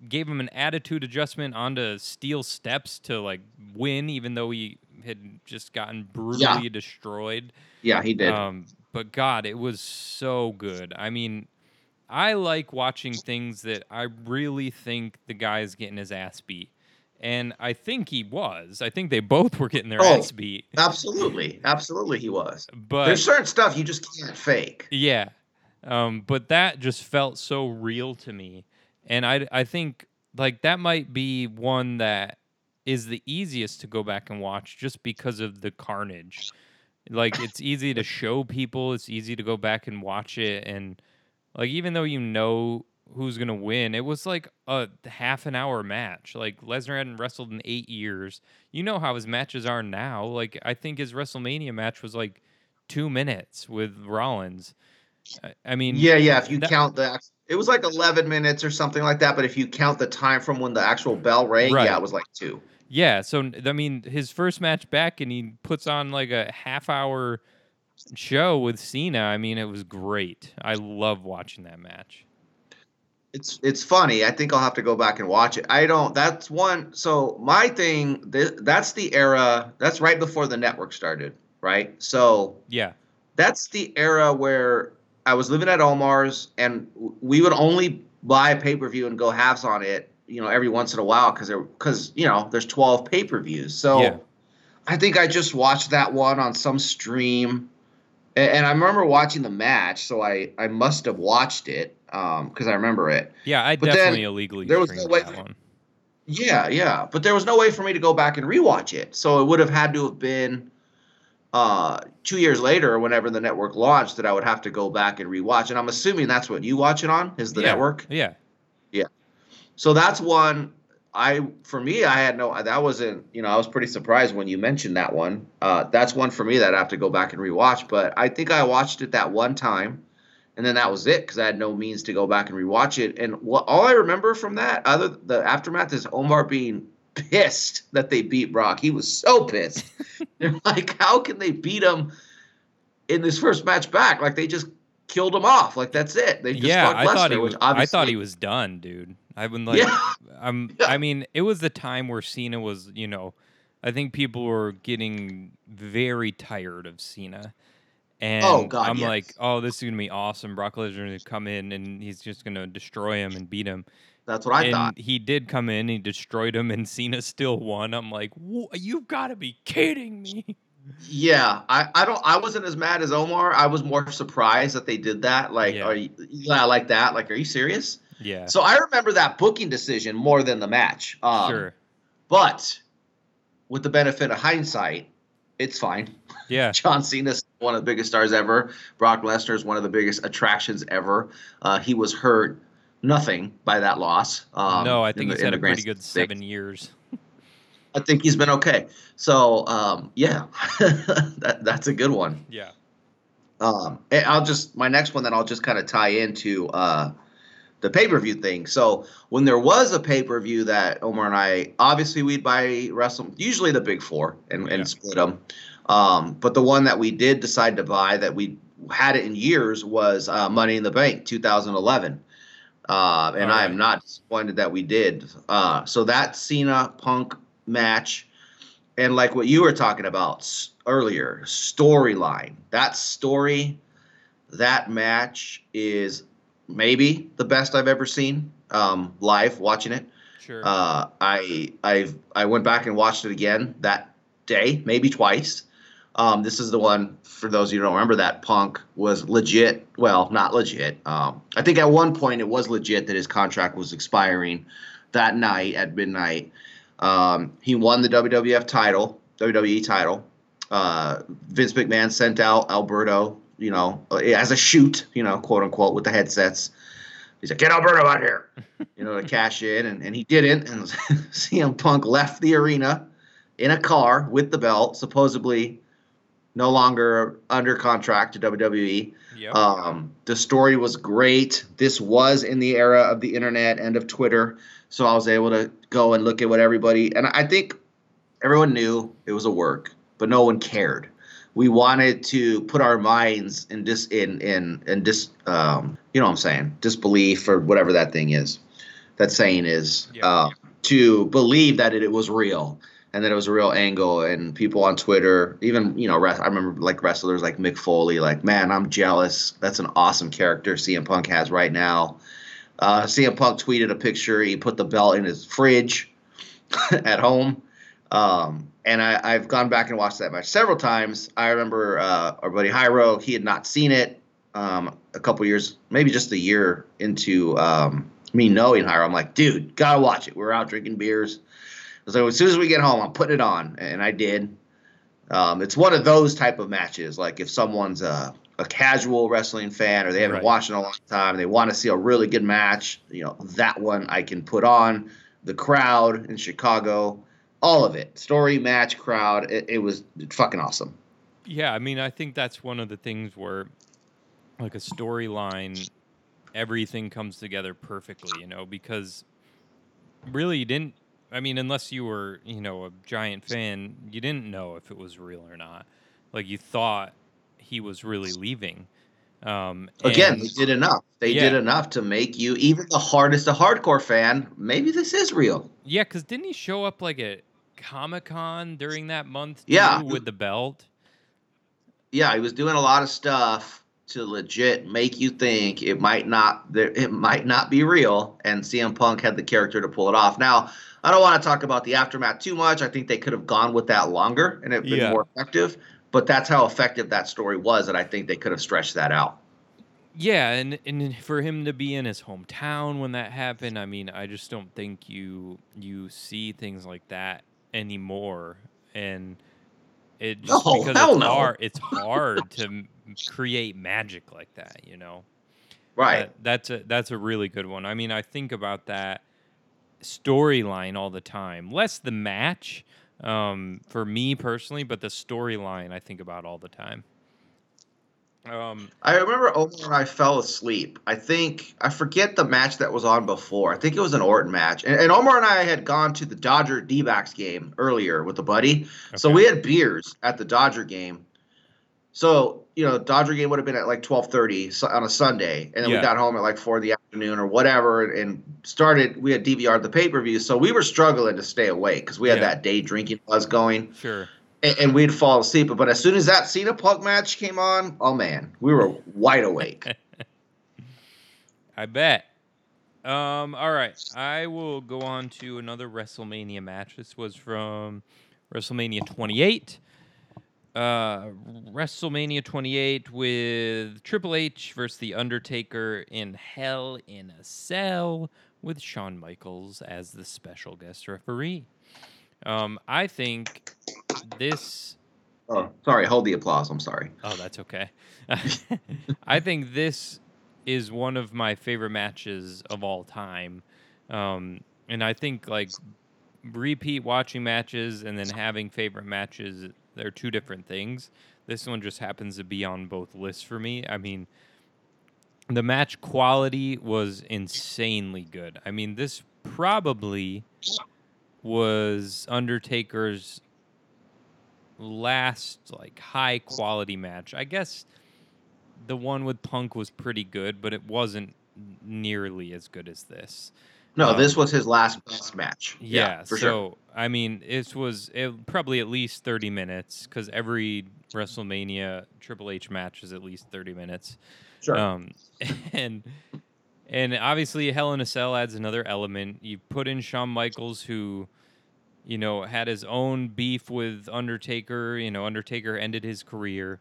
gave him an attitude adjustment onto steel steps to like win, even though he had just gotten brutally destroyed. Yeah, he did. Um, but God, it was so good. I mean, I like watching things that I really think the guy is getting his ass beat. And I think he was. I think they both were getting their Oh. ass beat. absolutely, absolutely, he was. But There's certain stuff you just can't fake. yeah. Um, but that just felt so real to me. And I, I think like that might be one that is the easiest to go back and watch just because of the carnage. Like it's easy to show people, it's easy to go back and watch it and like even though you know who's going to win, it was like a half an hour match. Like Lesnar hadn't wrestled in 8 years. You know how his matches are now. Like I think his WrestleMania match was like 2 minutes with Rollins. I, I mean, Yeah, yeah. If you that- count the, it was like 11 minutes or something like that. But if you count the time from when the actual bell rang, Right. yeah, it was like two. Yeah, so I mean, his first match back, and he puts on like a half hour show with Cena. I mean, it was great. I love watching that match. It's it's funny. I think I'll have to go back and watch it. I don't. That's one. So my thing. Th- that's the era. That's right before the network started. Right. So Yeah, that's the era where I was living at Omar's, and we would only buy a pay per view and go halves on it. You know, every once in a while because because you know there's 12 pay per views. So Yeah. I think I just watched that one on some stream, and, and I remember watching the match. So I I must have watched it because I remember it. yeah. I But definitely illegally there was no way- that one. Yeah, yeah, but there was no way for me to go back and rewatch it. So it would have had to have been uh, two years later, or whenever the network launched, that I would have to go back and rewatch. And I'm assuming that's what you watch it on is the Yeah, network. Yeah. Yeah, So that's one. I for me, I had no. That wasn't. You know, I was pretty surprised when you mentioned that one. Uh, that's one for me that I have to go back and rewatch. But I think I watched it that one time, and then that was it because I had no means to go back and rewatch it. And what all I remember from that, other the aftermath, is Omar being [laughs] pissed that they beat Brock. He was so pissed. [laughs] They're like, how can they beat him in this first match back? Like they just killed him off. Like that's it. They just yeah. I thought he which was. I thought he was done, dude. I've been like, Yeah. [laughs] I'm. Yeah. I mean, it was the time where Cena was. You know, I think people were getting very tired of Cena. And Oh, God, I'm yes. like, oh, this is gonna be awesome. Brock Lesnar to come in and he's just gonna destroy him and beat him. That's what I and thought. he did come in, he destroyed him, and Cena still won. I'm like, you've got to be kidding me. [laughs] Yeah, I, I don't I wasn't as mad as Omar. I was more surprised that they did that. Like, Yeah. are you, yeah, like that. Like, are you serious? Yeah, So I remember that booking decision more than the match. Um, sure. But with the benefit of hindsight, it's fine. Yeah, [laughs] John Cena's one of the biggest stars ever. Brock Lesnar is one of the biggest attractions ever. Uh, he was hurt nothing by that loss. Um, no, I think the- he's had a pretty good things. seven years. I think he's been okay. So um, yeah, [laughs] that, that's a good one. Yeah, Um, I'll just my next one that I'll just kind of tie into uh, the pay per view thing. So when there was a pay per view that Omar and I obviously we'd buy wrestle usually the big four and, Yeah. and split them. Um, but the one that we did decide to buy that we had it in years was uh, Money in the Bank 2011. Uh, and I am not disappointed that we did. Uh, so that Cena Punk match, and like what you were talking about earlier, storyline. That story, that match is maybe the best I've ever seen um, live watching it. Sure. Uh, I I I went back and watched it again that day, maybe twice. Um, this is the one for those of you who don't remember that Punk was legit. Well, not legit. Um, I think at one point it was legit that his contract was expiring that night at midnight. Um, he won the WWF title, WWE title. Uh, Vince McMahon sent out Alberto, you know, as a shoot, you know, quote unquote, with the headsets. He's like, get Alberto out here, [laughs] you know, to cash in, and, and he didn't. And [laughs] CM Punk left the arena in a car with the belt, supposedly no longer under contract to WWE. Yep. Um, the story was great. This was in the era of the internet and of Twitter, so I was able to go and look at what everybody and I think everyone knew it was a work, but no one cared. We wanted to put our minds in dis in in in dis um, you know what I'm saying disbelief or whatever that thing is, that saying is yep. uh, to believe that it, it was real and that it was a real angle. And people on Twitter, even you know, I remember like wrestlers like Mick Foley, like, man, I'm jealous. That's an awesome character CM Punk has right now. Uh, CM Punk tweeted a picture. He put the belt in his fridge [laughs] at home. Um, and I, have gone back and watched that match several times. I remember uh, our buddy Hyro, he had not seen it um, a couple years, maybe just a year into um, me knowing Hyro. I'm like, dude, gotta watch it. We're out drinking beers so as soon as we get home, I'm putting it on, and I did. Um, it's one of those type of matches. Like if someone's a, a casual wrestling fan or they haven't right. watched in a long time, they want to see a really good match. You know that one I can put on. The crowd in Chicago, all of it, story, match, crowd. It, it was fucking awesome. Yeah, I mean, I think that's one of the things where, like a storyline, everything comes together perfectly. You know, because really you didn't I mean, unless you were, you know, a giant fan, you didn't know if it was real or not. Like you thought he was really leaving. Um, Again, they did enough. They yeah. did enough to make you, even the hardest, a hardcore fan, maybe this is real. Yeah, because didn't he show up like at Comic Con during that month? yeah, with the belt. Yeah, he was doing a lot of stuff to legit make you think it might not it might not be real, and CM Punk had the character to pull it off. Now, I don't want to talk about the aftermath too much. I think they could have gone with that longer and it been yeah. more effective. But that's how effective that story was, and I think they could have stretched that out. Yeah, and and for him to be in his hometown when that happened, I mean, I just don't think you you see things like that anymore, and it just no, because it's no. hard, it's [laughs] hard to create magic like that, you know. Right. That, that's a that's a really good one. I mean, I think about that storyline all the time. Less the match um, for me personally, but the storyline I think about all the time. Um, I remember Omar and I fell asleep. I think I forget the match that was on before. I think it was an Orton match, and, and Omar and I had gone to the Dodger D-backs game earlier with a buddy, okay. so we had beers at the Dodger game. So you know, Dodger game would have been at like twelve thirty on a Sunday, and then yeah. we got home at like four in the afternoon or whatever, and started. We had DVR the pay per view, so we were struggling to stay awake because we had yeah. that day drinking buzz going. Sure. And, and, we'd fall asleep, but as soon as that Cena Punk match came on, oh man, we were wide awake. [laughs] I bet. Um, all right, I will go on to another WrestleMania match. This was from WrestleMania 28 uh, WrestleMania 28 with Triple H versus The Undertaker in Hell in a Cell with Shawn Michaels as the special guest referee. Um, I think this. Oh, sorry. Hold the applause. I'm sorry. Oh, that's okay. [laughs] I think this is one of my favorite matches of all time. Um, and I think like repeat watching matches and then having favorite matches they're two different things. This one just happens to be on both lists for me. I mean, the match quality was insanely good. I mean, this probably was Undertaker's last like high quality match. I guess the one with Punk was pretty good, but it wasn't nearly as good as this. No, Um, this was his last best match. Yeah, for so sure. I mean, it was it, probably at least thirty minutes because every WrestleMania Triple H match is at least thirty minutes. Sure. Um, [laughs] and and obviously Hell in a Cell adds another element. You put in Shawn Michaels, who you know had his own beef with Undertaker. You know, Undertaker ended his career,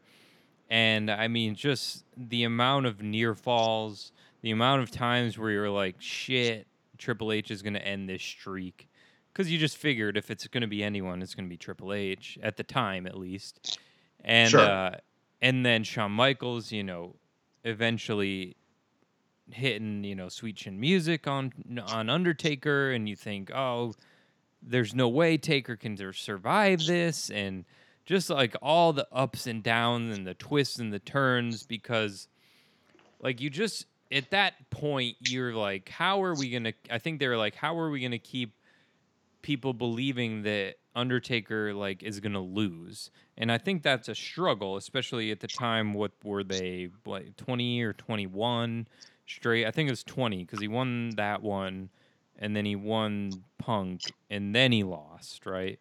and I mean, just the amount of near falls, the amount of times where you're like, shit, Triple H is going to end this streak. Because you just figured if it's going to be anyone, it's going to be Triple H at the time, at least. And Sure. uh, and then Shawn Michaels, you know, eventually hitting you know sweet chin music on on Undertaker, and you think, oh, there's no way Taker can survive this, and just like all the ups and downs and the twists and the turns, because like you just at that point you're like, how are we gonna? I think they're like, how are we gonna keep people believing that Undertaker like is gonna lose, and I think that's a struggle, especially at the time. What were they like twenty or twenty one straight? I think it was twenty because he won that one, and then he won Punk, and then he lost, right?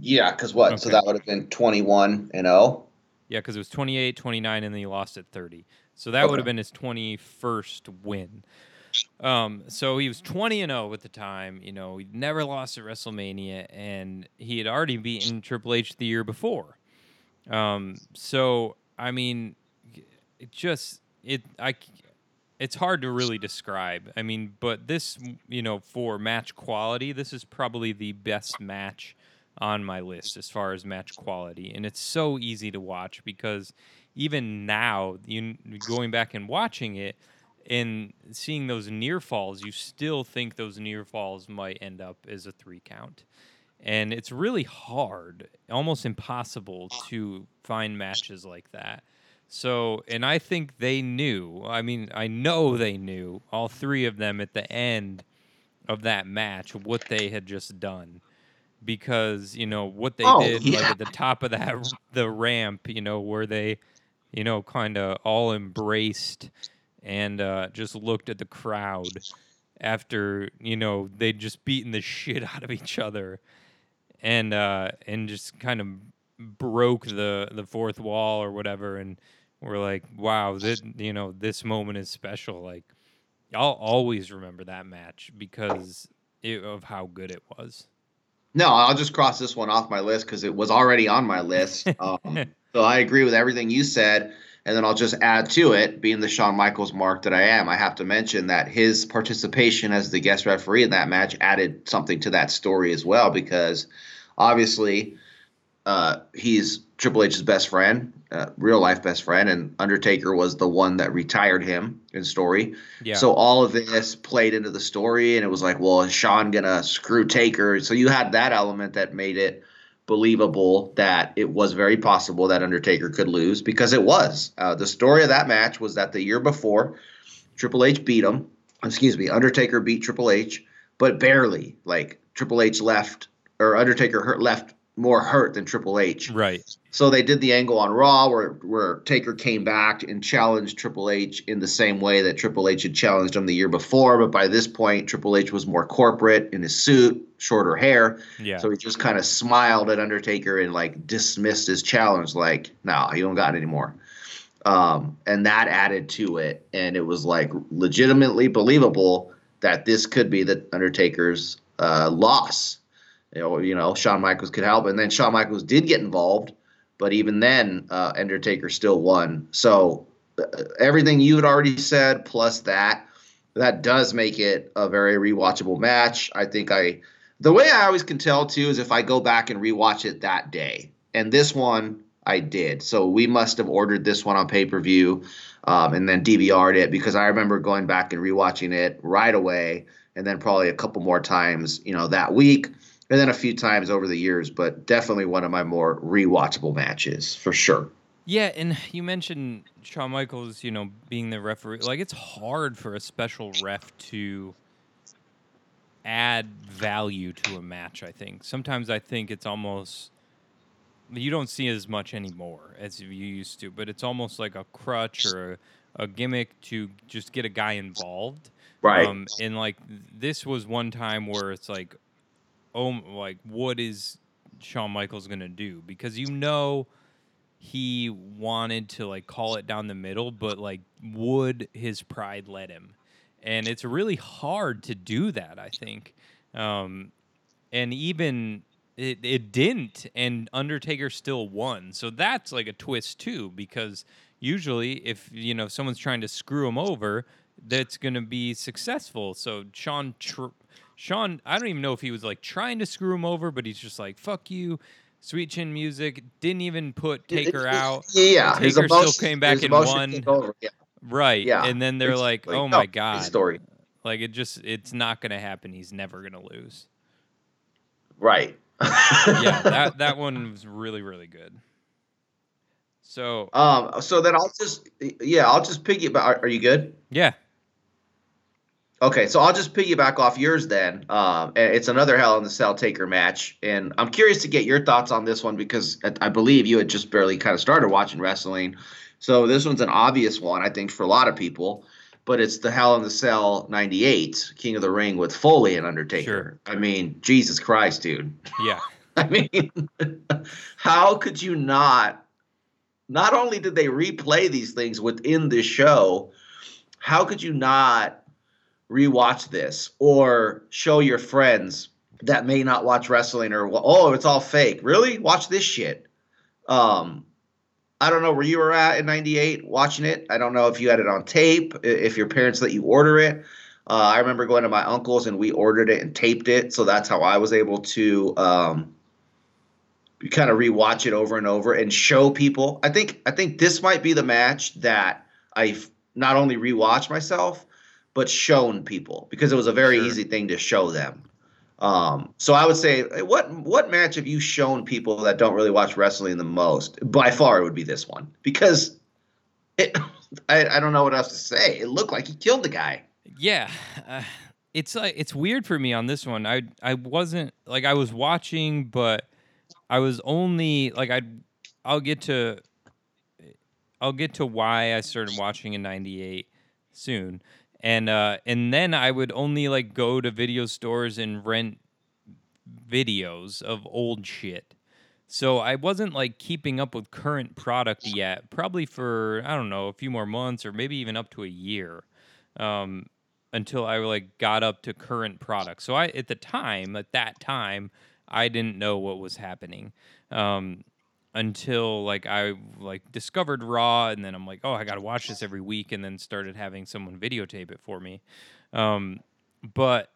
Yeah, because what? So that would have been 21 and oh? 0. Yeah, because it was 28, 29, and then he lost at 30. So that would have been his 21st win. Um, so he was 20 and 0 at the time. You know, he'd never lost at WrestleMania, and he had already beaten Triple H the year before. Um, so I mean, it just it I it's hard to really describe. I mean, but this you know for match quality, this is probably the best match on my list as far as match quality, and it's so easy to watch because even now, you going back and watching it and seeing those near falls, you still think those near falls might end up as a three count. And it's really hard, almost impossible to find matches like that. So, and I think they knew, I mean, I know they knew, all three of them at the end of that match, what they had just done. Because, you know, what they Oh, did like at the top of that the ramp, you know, where they, you know, kind of all embraced and uh, just looked at the crowd after you know they'd just beaten the [laughs] shit out of each other. And uh and just kind of broke the the fourth wall or whatever and we're like wow this you know this moment is special. Like i'll always remember that match because it, of how good it was. No, I'll just cross this one off my list because it was already on my list. [laughs] Um, so I agree with everything you said. And then I'll just add to it, being the Shawn Michaels mark that I am, I have to mention that his participation as the guest referee in that match added something to that story as well, because obviously uh, he's Triple H's best friend, uh, real life best friend, and Undertaker was the one that retired him in story. yeah So all of this played into the story, and it was like, well, is Shawn gonna screw Taker? So you had that element that made it believable that it was very possible that Undertaker could lose because it was. Uh, the story of that match was that the year before, Triple H beat him. Excuse me, Undertaker beat Triple H, but barely. Like Triple H left, or Undertaker hurt, left more hurt than Triple H. right So they did the angle on Raw where where Taker came back and challenged Triple H in the same way that Triple H had challenged him the year before, but by this point Triple H was more corporate in his suit, shorter hair. yeah So he just kind of smiled at Undertaker and like dismissed his challenge like, "No, you don't got it anymore." Um, and that added to it and it was like legitimately believable that this could be the Undertaker's uh, loss. You know, you know, Shawn Michaels could help, and then Shawn Michaels did get involved, but even then, uh, Undertaker still won. So uh, everything you had already said, plus that, that does make it a very rewatchable match. I think I, the way I always can tell too is if I go back and rewatch it that day, and this one I did. So we must have ordered this one on pay per view, um, and then DVR'd it because I remember going back and rewatching it right away, and then probably a couple more times, you know, that week and then a few times over the years, but definitely one of my more rewatchable matches for sure. Yeah, and you mentioned Shawn Michaels, you know, being the referee. Like, it's hard for a special ref to add value to a match, I think. Sometimes I think it's almost you don't see as much anymore as you used to, but it's almost like a crutch or a, a gimmick to just get a guy involved. Right. Um, and like this was one time where it's like, oh, like what is Shawn Michaels gonna do? Because you know he wanted to like call it down the middle, but like would his pride let him? And it's really hard to do that, I think. Um, and even it, it didn't, and Undertaker still won. So that's like a twist too, because usually if you know someone's trying to screw him over, that's gonna be successful. So Shawn, tr- Shawn, I don't even know if he was like trying to screw him over, but he's just like fuck you. Sweet Chin Music didn't even put Taker out. Yeah, his Taker still came back and emotion won. Yeah. Right. Yeah, And then they're It's like, like, oh no, my God. story. Like it just, it's not going to happen. He's never going to lose. Right. Yeah. That, [laughs] that one was really, really good. So, Um. So then I'll just yeah I'll just piggyback. Are, are you good? yeah. Okay, so I'll just piggyback off yours then. Um, and it's another Hell in the Cell Taker match, and I'm curious to get your thoughts on this one because I- I believe you had just barely kind of started watching wrestling. So this one's an obvious one, I think, for a lot of people. But it's the Hell in the Cell '98 King of the Ring with Foley and Undertaker. Sure. I mean, Jesus Christ, dude. Yeah. [laughs] I mean, [laughs] how could you not? Not only did they replay these things within this show, how could you not rewatch this or show your friends that may not watch wrestling or oh, it's all fake? Really? Watch this shit. Um, I don't know where you were at in '98 watching it. I don't know if you had it on tape, if your parents let you order it. Uh, I remember going to my uncle's and we ordered it and taped it, so that's how I was able to um, kind of rewatch it over and over and show people. I think I think this might be the match that I've not only rewatched myself, but shown people because it was a very Sure. easy thing to show them. Um, so I would say, what what match have you shown people that don't really watch wrestling the most? By far, it would be this one because it. [laughs] I, I don't know what else to say. It looked like he killed the guy. Yeah. Uh, it's like, it's weird for me on this one. I, I wasn't like, I was watching, but I was only like, I, I'll get to, I'll get to why I started watching in 98 soon. And uh and then I would only like go to video stores and rent videos of old shit. So I wasn't like keeping up with current product yet, probably for I don't know, a few more months or maybe even up to a year. Um until I like got up to current product. So I at the time, at that time, I didn't know what was happening. Um until like I like discovered Raw, and then I'm like, oh, I got to watch this every week, and then started having someone videotape it for me. Um, but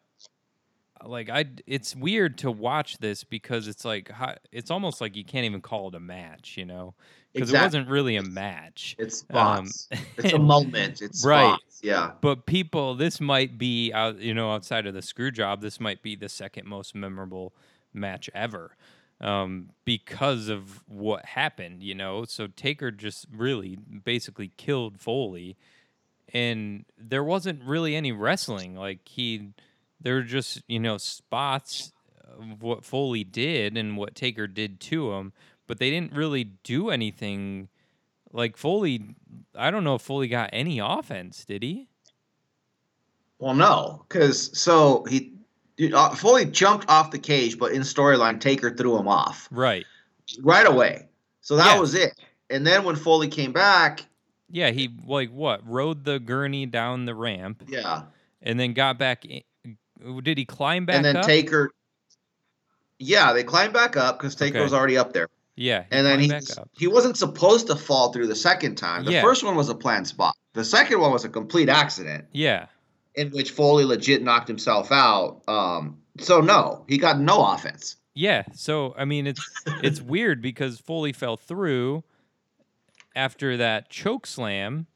like I, it's weird to watch this because it's like it's almost like you can't even call it a match, you know, because it wasn't really a match. It's Um, it's a [laughs] moment. It's Right. spots. Yeah. But people, this might be out, you know, outside of the screw job, this might be the second most memorable match ever. Um, because of what happened, you know. So Taker just really basically killed Foley, and there wasn't really any wrestling. Like he, there were just you know spots of what Foley did and what Taker did to him, but they didn't really do anything. Like Foley, I don't know if Foley got any offense. Did he? Well, no, because so he uh, Foley jumped off the cage, but in storyline, Taker threw him off Right. right away. So that Yeah. was it. And then when Foley came back, Yeah, he like what rode the gurney down the ramp yeah, and then got back. In, did he climb back and then up? Taker, yeah, they climbed back up because Taker Okay. was already up there. yeah, And then he climbed back up. he wasn't supposed to fall through the second time. The Yeah. first one was a planned spot. The second one was a complete accident Yeah, in which Foley legit knocked himself out. Um, so no, he got no offense. yeah. So I mean, it's [laughs] it's weird because Foley fell through after that choke slam,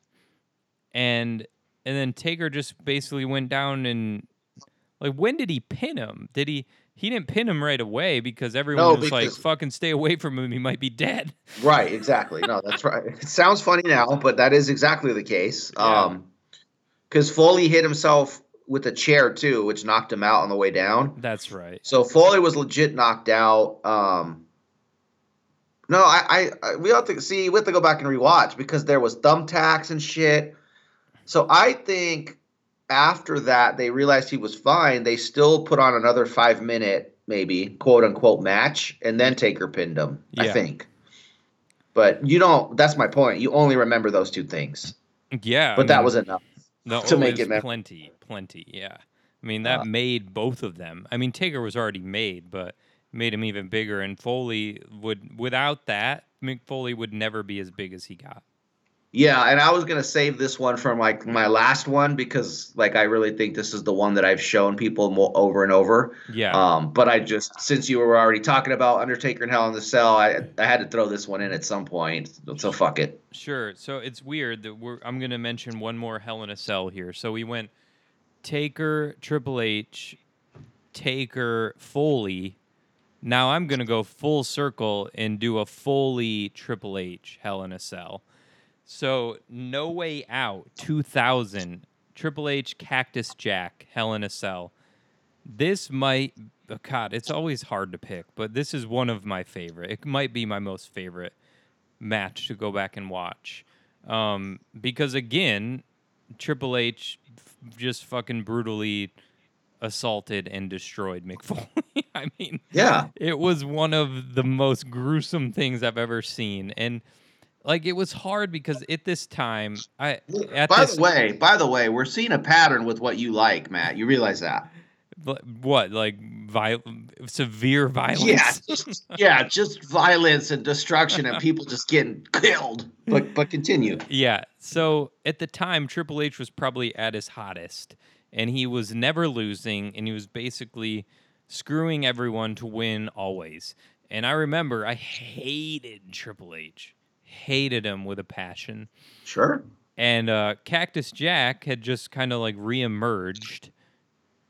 and and then Taker just basically went down and like when did he pin him? Did he? He didn't pin him right away because everyone No, was like, "Fucking stay away from him. He might be dead." Right, exactly. No, that's right. It sounds funny now, but that is exactly the case. [laughs] Yeah. Um, because Foley hit himself with a chair too, which knocked him out on the way down. That's right. So Foley was legit knocked out. Um, No, I, I, I we have to see. We have to go back and rewatch because there was thumbtacks and shit. So I think after that they realized he was fine. They still put on another five minute, maybe quote unquote match, and then Taker pinned him. I think. But you don't. That's my point. You only remember those two things. Yeah, I But that mean, was enough. No, to make it plenty, plenty. Yeah, I mean that Uh. made both of them. I mean Taker was already made, but made him even bigger. And Foley would, without that, Mick Foley would never be as big as he got. Yeah, and I was gonna save this one from like my last one because like I really think this is the one that I've shown people mo over and over. Yeah, Um, but I just since you were already talking about Undertaker and Hell in the Cell, I I had to throw this one in at some point. So fuck it. Sure. So it's weird that we're. I'm going to mention one more Hell in a Cell here. So we went Taker, Triple H, Taker, Foley. Now I'm going to go full circle and do a Foley Triple H Hell in a Cell. So No Way Out 2000 Triple H Cactus Jack Hell in a Cell. This might oh God, it's always hard to pick, but this is one of my favorite. It might be my most favorite match to go back and watch. Um, because again, Triple H f- just fucking brutally assaulted and destroyed Mick Foley. [laughs] I mean, Yeah. it was one of the most gruesome things I've ever seen, and like it was hard because at this time, I By the way, by the way, we're seeing a pattern with what you like, Matt. You realize that? what like vi- severe violence. Yeah, [laughs] just, yeah, just violence and destruction and people just getting killed. But but continue. Yeah. So at the time, Triple H was probably at his hottest, and he was never losing, and he was basically screwing everyone to win always. And I remember I hated Triple H, hated him with a passion. Sure. And uh, Cactus Jack had just kind of like reemerged,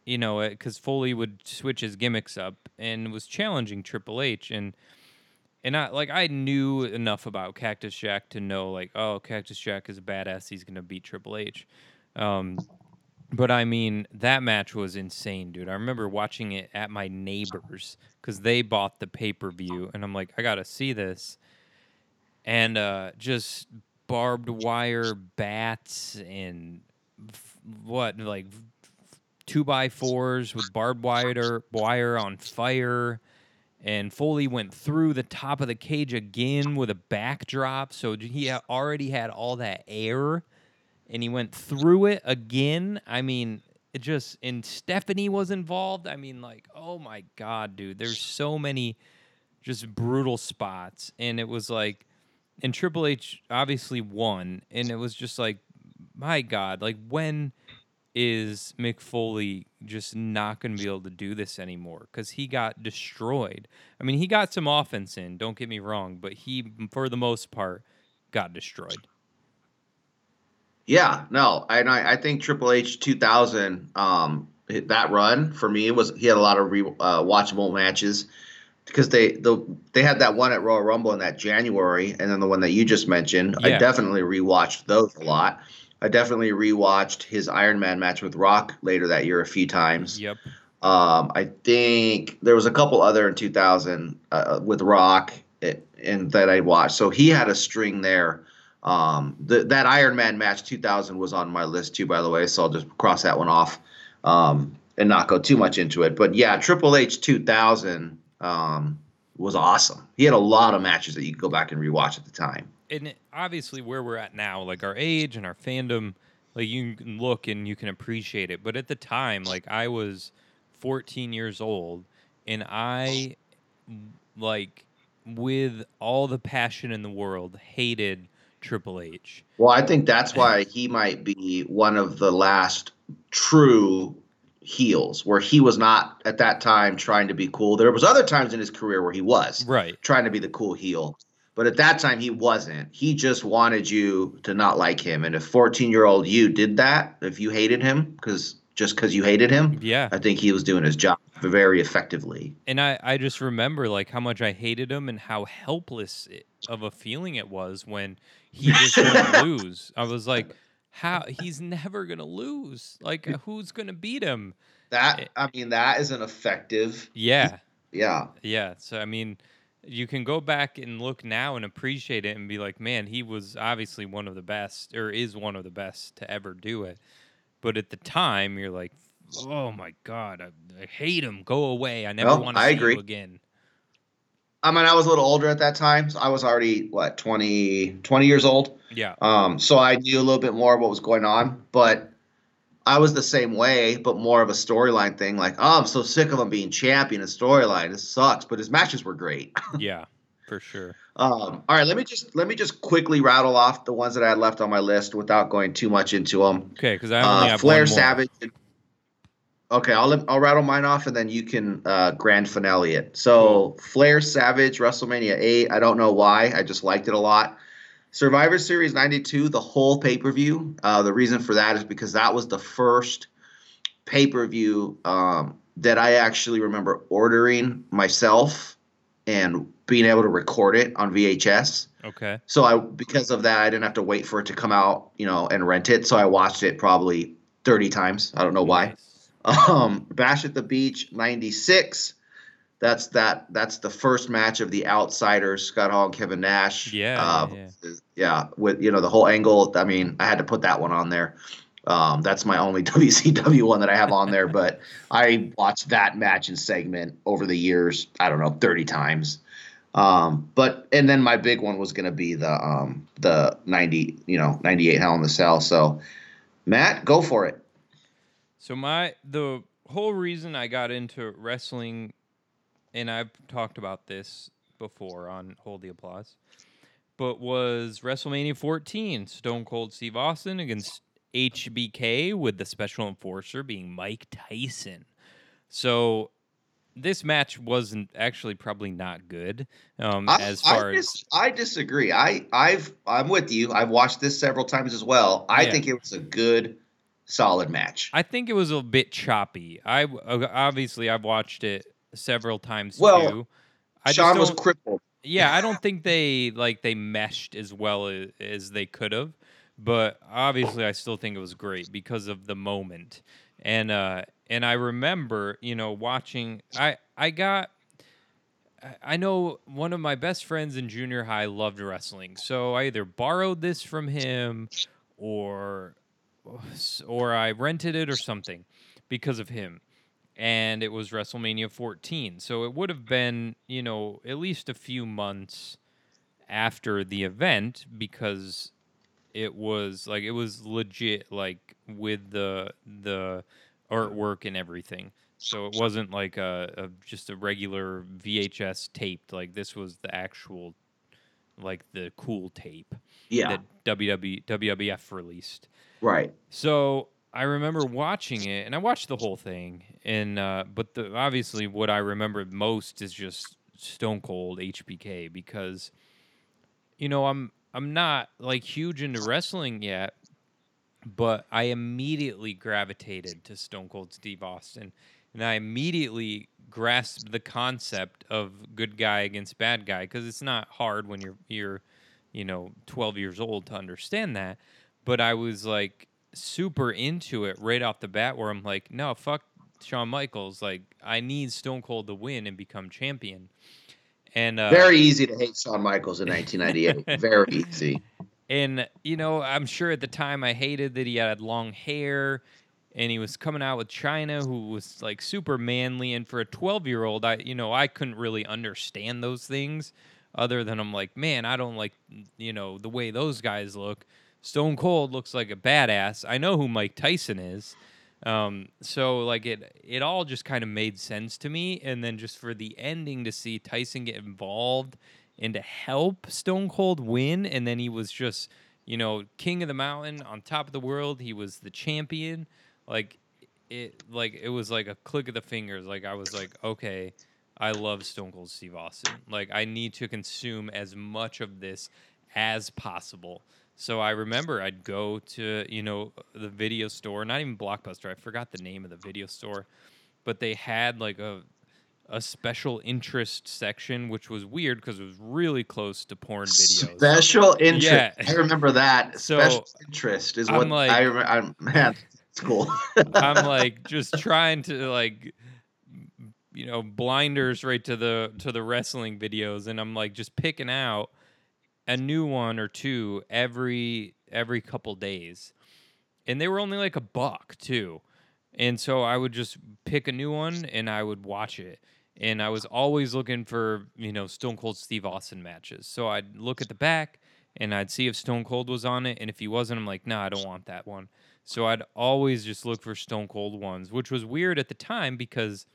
you know, because Foley would switch his gimmicks up and was challenging Triple H. And and I like I knew enough about Cactus Jack to know like, oh, Cactus Jack is a badass. He's gonna beat Triple H. Um, but I mean, that match was insane, dude. I remember watching it at my neighbors because they bought the pay per view, and I'm like, I gotta see this. And uh, just barbed wire bats and f- what, like two by fours with barbed wire wire on fire. And Foley went through the top of the cage again with a backdrop, so he already had all that air and he went through it again. I mean, it just and Stephanie was involved. I mean, like, oh my god, dude, there's so many just brutal spots, and it was like, and Triple H obviously won, and it was just like, my god, like when is Mick Foley just not going to be able to do this anymore because he got destroyed. I mean, he got some offense in, don't get me wrong, but he, for the most part, got destroyed. Yeah, no, and I, I think Triple H 2000, um, that run for me was he had a lot of re, uh, watchable matches because they the they had that one at Royal Rumble in that January, and then the one that you just mentioned. I Yeah. definitely rewatched those a lot. I definitely rewatched his Iron Man match with Rock later that year a few times. Yep. Um, I think there was a couple other in 2000 uh, with Rock it, and that I watched. So he had a string there. Um, the, that Iron Man match 2000 was on my list too, by the way. So I'll just cross that one off um, and not go too much into it. But yeah, Triple H 2000 um, was awesome. He had a lot of matches that you could go back and rewatch at the time. and obviously where we're at now, like our age and our fandom, like you can look and you can appreciate it. But at the time, like I was 14 years old, and I, like, with all the passion in the world, hated Triple H. Well, I think that's why he might be one of the last true heels where he was not at that time trying to be cool. There was other times in his career where he was Right. trying to be the cool heel. But at that time he wasn't. He just wanted you to not like him. And if 14-year-old you did that, if you hated him cuz just cuz you hated him, Yeah. I think he was doing his job very effectively. And I, I just remember like how much I hated him and how helpless it, of a feeling it was when he just wouldn't [laughs] lose. I was like, how he's never gonna lose. Like who's gonna beat him? That eh, I mean that is an effective Yeah, yeah. yeah. So I mean, you can go back and look now and appreciate it and be like, man, he was obviously one of the best or is one of the best to ever do it. But at the time, you're like, oh my god, I, I hate him. Go away. I never Well, want to see agree. you again. I mean, I was a little older at that time. So I was already what 20, 20 years old. Yeah, Um, so I knew a little bit more of what was going on, but I was the same way, but more of a storyline thing. Like, oh, I'm so sick of him being champion. A storyline. This sucks. But his matches were great. [laughs] yeah, for sure. Um, all right, let me just let me just quickly rattle off the ones that I had left on my list without going too much into them. Okay, because I only Uh, have Flair one more. Okay, I'll I'll rattle mine off and then you can uh, grand finale it. So Flair Savage WrestleMania eight. I don't know why. I just liked it a lot. Survivor Series ninety two. The whole pay per view. Uh, the reason for that is because that was the first pay per view um, that I actually remember ordering myself and being able to record it on VHS. Okay, So I because of that I didn't have to wait for it to come out, you know, and rent it. So I watched it probably 30 times. I don't know why. Um Bash at the Beach 96. That's that that's the first match of the outsiders, Scott Hall and Kevin Nash. Yeah, Uh, yeah, yeah, with you know the whole angle. I mean, I had to put that one on there. Um, that's my only [laughs] WCW one that I have on there, but I watched that match and segment over the years. I don't know, thirty times. Um, but and then my big one was going to be the um, the ninety, you know, ninety eight Hell in the Cell. So, Matt, go for it. So my the whole reason I got into wrestling, and I've talked about this before on Hold the Applause, but was WrestleMania 14, Stone Cold Steve Austin against HBK with the special enforcer being Mike Tyson. So this match wasn't actually probably not good. Um, I, as far I, as I disagree. I I've I'm with you. I've watched this several times as well. I Yeah. think it was a good, solid match. I think it was a bit choppy. I uh, obviously I've watched it several times Well, too. I just Shawn was crippled. yeah, I don't [laughs] think they like they meshed as well as, as they could have, but obviously I still think it was great because of the moment. And uh and I remember, you know, watching I I got I know one of my best friends in junior high loved wrestling. So I either borrowed this from him or or I rented it or something because of him and it was WrestleMania 14. So it would have been, you know, at least a few months after the event because it was like it was legit like with the the artwork and everything. So it wasn't like a, a just a regular VHS taped like this was the actual like the cool tape Yeah, that WW, WWF released. right. So I remember watching it, and I watched the whole thing, and uh, but the, obviously what I remember most is just Stone Cold HBK because, you know, I'm I'm not like huge into wrestling yet, but I immediately gravitated to Stone Cold Steve Austin, and I immediately grasped the concept of good guy against bad guy because it's not hard when you're you're, you know, 12 years old to understand that. But I was like super into it right off the bat, where I'm like, no, fuck Shawn Michaels. Like, I need Stone Cold to win and become champion. And uh, Very easy to hate Shawn Michaels in 1998. [laughs] Very easy. and you know, I'm sure at the time I hated that he had long hair and he was coming out with Chyna who was like super manly and for a 12-year-old I you know, I couldn't really understand those things other than I'm like, man, I don't like you know, the way those guys look. Stone Cold looks like a badass. I know who Mike Tyson is. Um, so like it it all just kind of made sense to me and then just for the ending to see Tyson get involved and to help Stone Cold win and then he was just, you know, king of the mountain on top of the world. He was the champion. Like it like it was like a click of the fingers. Like I was like, okay, I love Stone Cold Steve Austin. Like I need to consume as much of this as possible. So I remember I'd go to, you know, the video store, not even Blockbuster. I forgot the name of the video store, but they had like a a special interest section, which was weird because it was really close to porn videos. Special interest. Yeah. I remember that. [laughs] So, Special interest is I'm what like- I. I'm, man, cool. I'm [laughs] like just trying to like you know blinders right to the to the wrestling videos, and I'm like just picking out a new one or two every every couple days, and they were only like a buck too, and so I would just pick a new one and I would watch it. And I was always looking for, you know, Stone Cold Steve Austin matches. So I'd look at the back and I'd see if Stone Cold was on it. And if he wasn't, I'm like, nah, I don't want that one. So I'd always just look for Stone Cold ones, which was weird at the time because,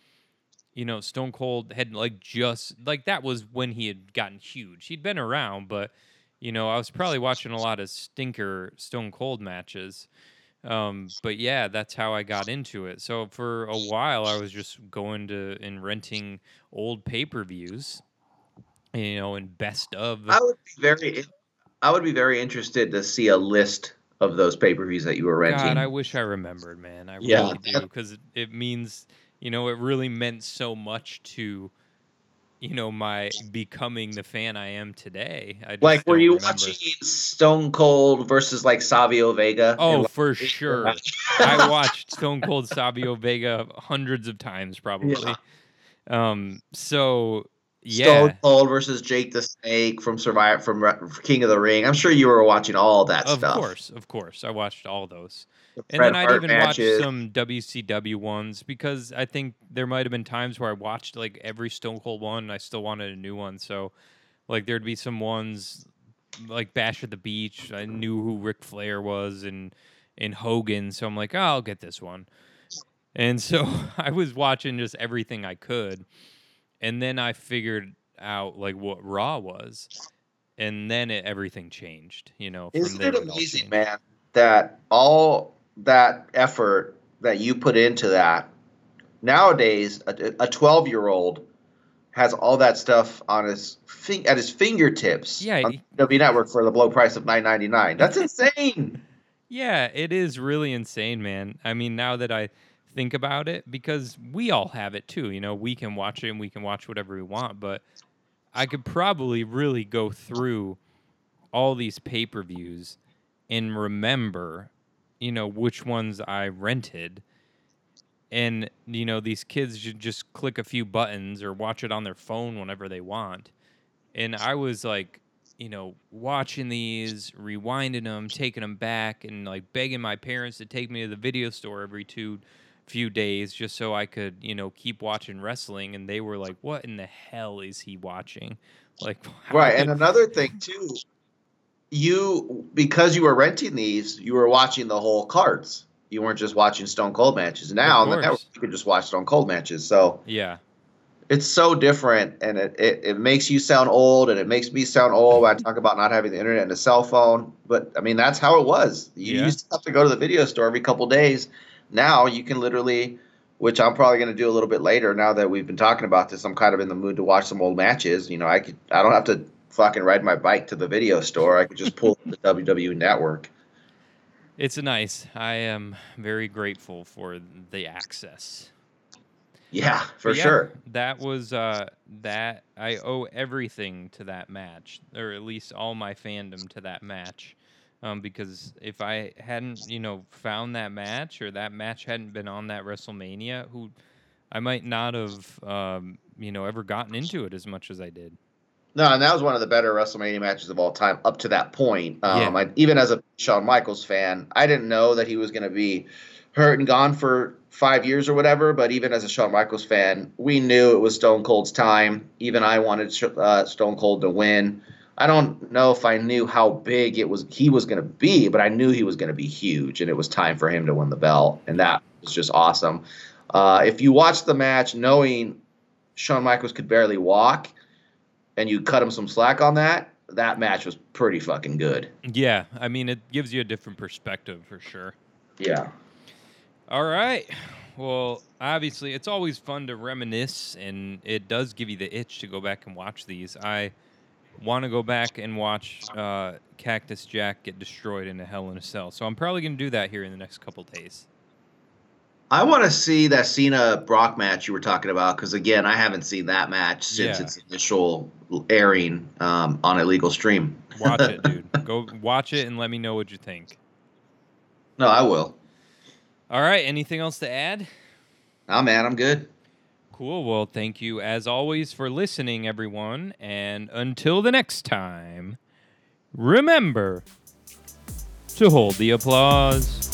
you know, Stone Cold had like just like that was when he had gotten huge. He'd been around, but you know, I was probably watching a lot of stinker Stone Cold matches. Um, but yeah, that's how I got into it. So for a while, I was just going to and renting old pay per views, you know, and best of. I would be very, I would be very interested to see a list of those pay per views that you were renting. God, I wish I remembered, man. I Yeah. really do because it, it means you know it really meant so much to you know my becoming the fan I am today. I just like, were you remember. watching Stone Cold versus like Savio Vega? Oh, And, for sure. I [laughs] watched Stone Cold Savio Vega hundreds of times, probably. Um. So yeah, Stone Cold versus Jake the Snake from Survivor from King of the Ring. I'm sure you were watching all that of stuff. Of course, of course, I watched all those. The And Bret then I'd even matches. watch some WCW ones because I think there might have been times where I watched like every Stone Cold one and I still wanted a new one. So, like, there'd be some ones like Bash at the Beach. I knew who Ric Flair was and and Hogan, so I'm like, oh, I'll get this one. And so [laughs] I was watching just everything I could, and then I figured out like what Raw was, and then it, everything changed. You know, Isn't it amazing, man, that all that effort that you put into that nowadays a 12 year old has all that stuff on his fin- at his fingertips Yeah, on W Network for the low price of 9.99. That's [laughs] insane. Yeah, it is really insane, man. I mean, now that I think about it, because we all have it too. You know, we can watch it and we can watch whatever we want, but I could probably really go through all these pay per views and remember, you know, which ones I rented. And, you know, these kids should just click a few buttons or watch it on their phone whenever they want. And I was like, you know, watching these, rewinding them, taking them back, and like begging my parents to take me to the video store every two few days just so I could, you know, keep watching wrestling. And they were like, "What in the hell is he watching?" [laughs] Like, [laughs] Right. And another thing, too, you, because you were renting these, you were watching the whole cards. You weren't just watching Stone Cold matches. Now, on the network, you could just watch Stone Cold matches. So, yeah, it's so different and it, it, it makes you sound old and it makes me sound old when I talk about not having the internet and a cell phone. But I mean, that's how it was. You Yeah. used to have to go to the video store every couple days. Now you can literally, which I'm probably going to do a little bit later now that we've been talking about this. I'm kind of in the mood to watch some old matches. You know, I could, I don't have to fucking ride my bike to the video store. I could just pull the [laughs] WWE network. it's nice. I am very grateful for the access. Yeah, for yeah, sure. That was uh that I owe everything to that match, or at least all my fandom to that match. Um, because if I hadn't, you know, found that match or that match hadn't been on that WrestleMania, who I might not have, um, you know, ever gotten into it as much as I did. No, and that was one of the better WrestleMania matches of all time up to that point. Um, Yeah. I, even as a Shawn Michaels fan, I didn't know that he was going to be hurt and gone for five years or whatever. But even as a Shawn Michaels fan, we knew it was Stone Cold's time. Even I wanted uh, Stone Cold to win. I don't know if I knew how big it was he was going to be, but I knew he was going to be huge, and it was time for him to win the belt, and that was just awesome. Uh, if you watch the match knowing Shawn Michaels could barely walk, and you cut him some slack on that, that match was pretty fucking good. Yeah, I mean, it gives you a different perspective for sure. Yeah. All right. Well, obviously, it's always fun to reminisce, and it does give you the itch to go back and watch these. I want to go back and watch uh, Cactus Jack get destroyed in a Hell in a Cell, so I'm probably going to do that here in the next couple days. I want to see that Cena Brock match you were talking about because again, I haven't seen that match since Yeah. its initial airing um, on a legal stream. Watch it, [laughs] dude. Go watch it and let me know what you think. No, I will. All right. Anything else to add? Nah, man, I'm good. Cool. Well, thank you as always for listening, everyone. And until the next time, remember to hold the applause.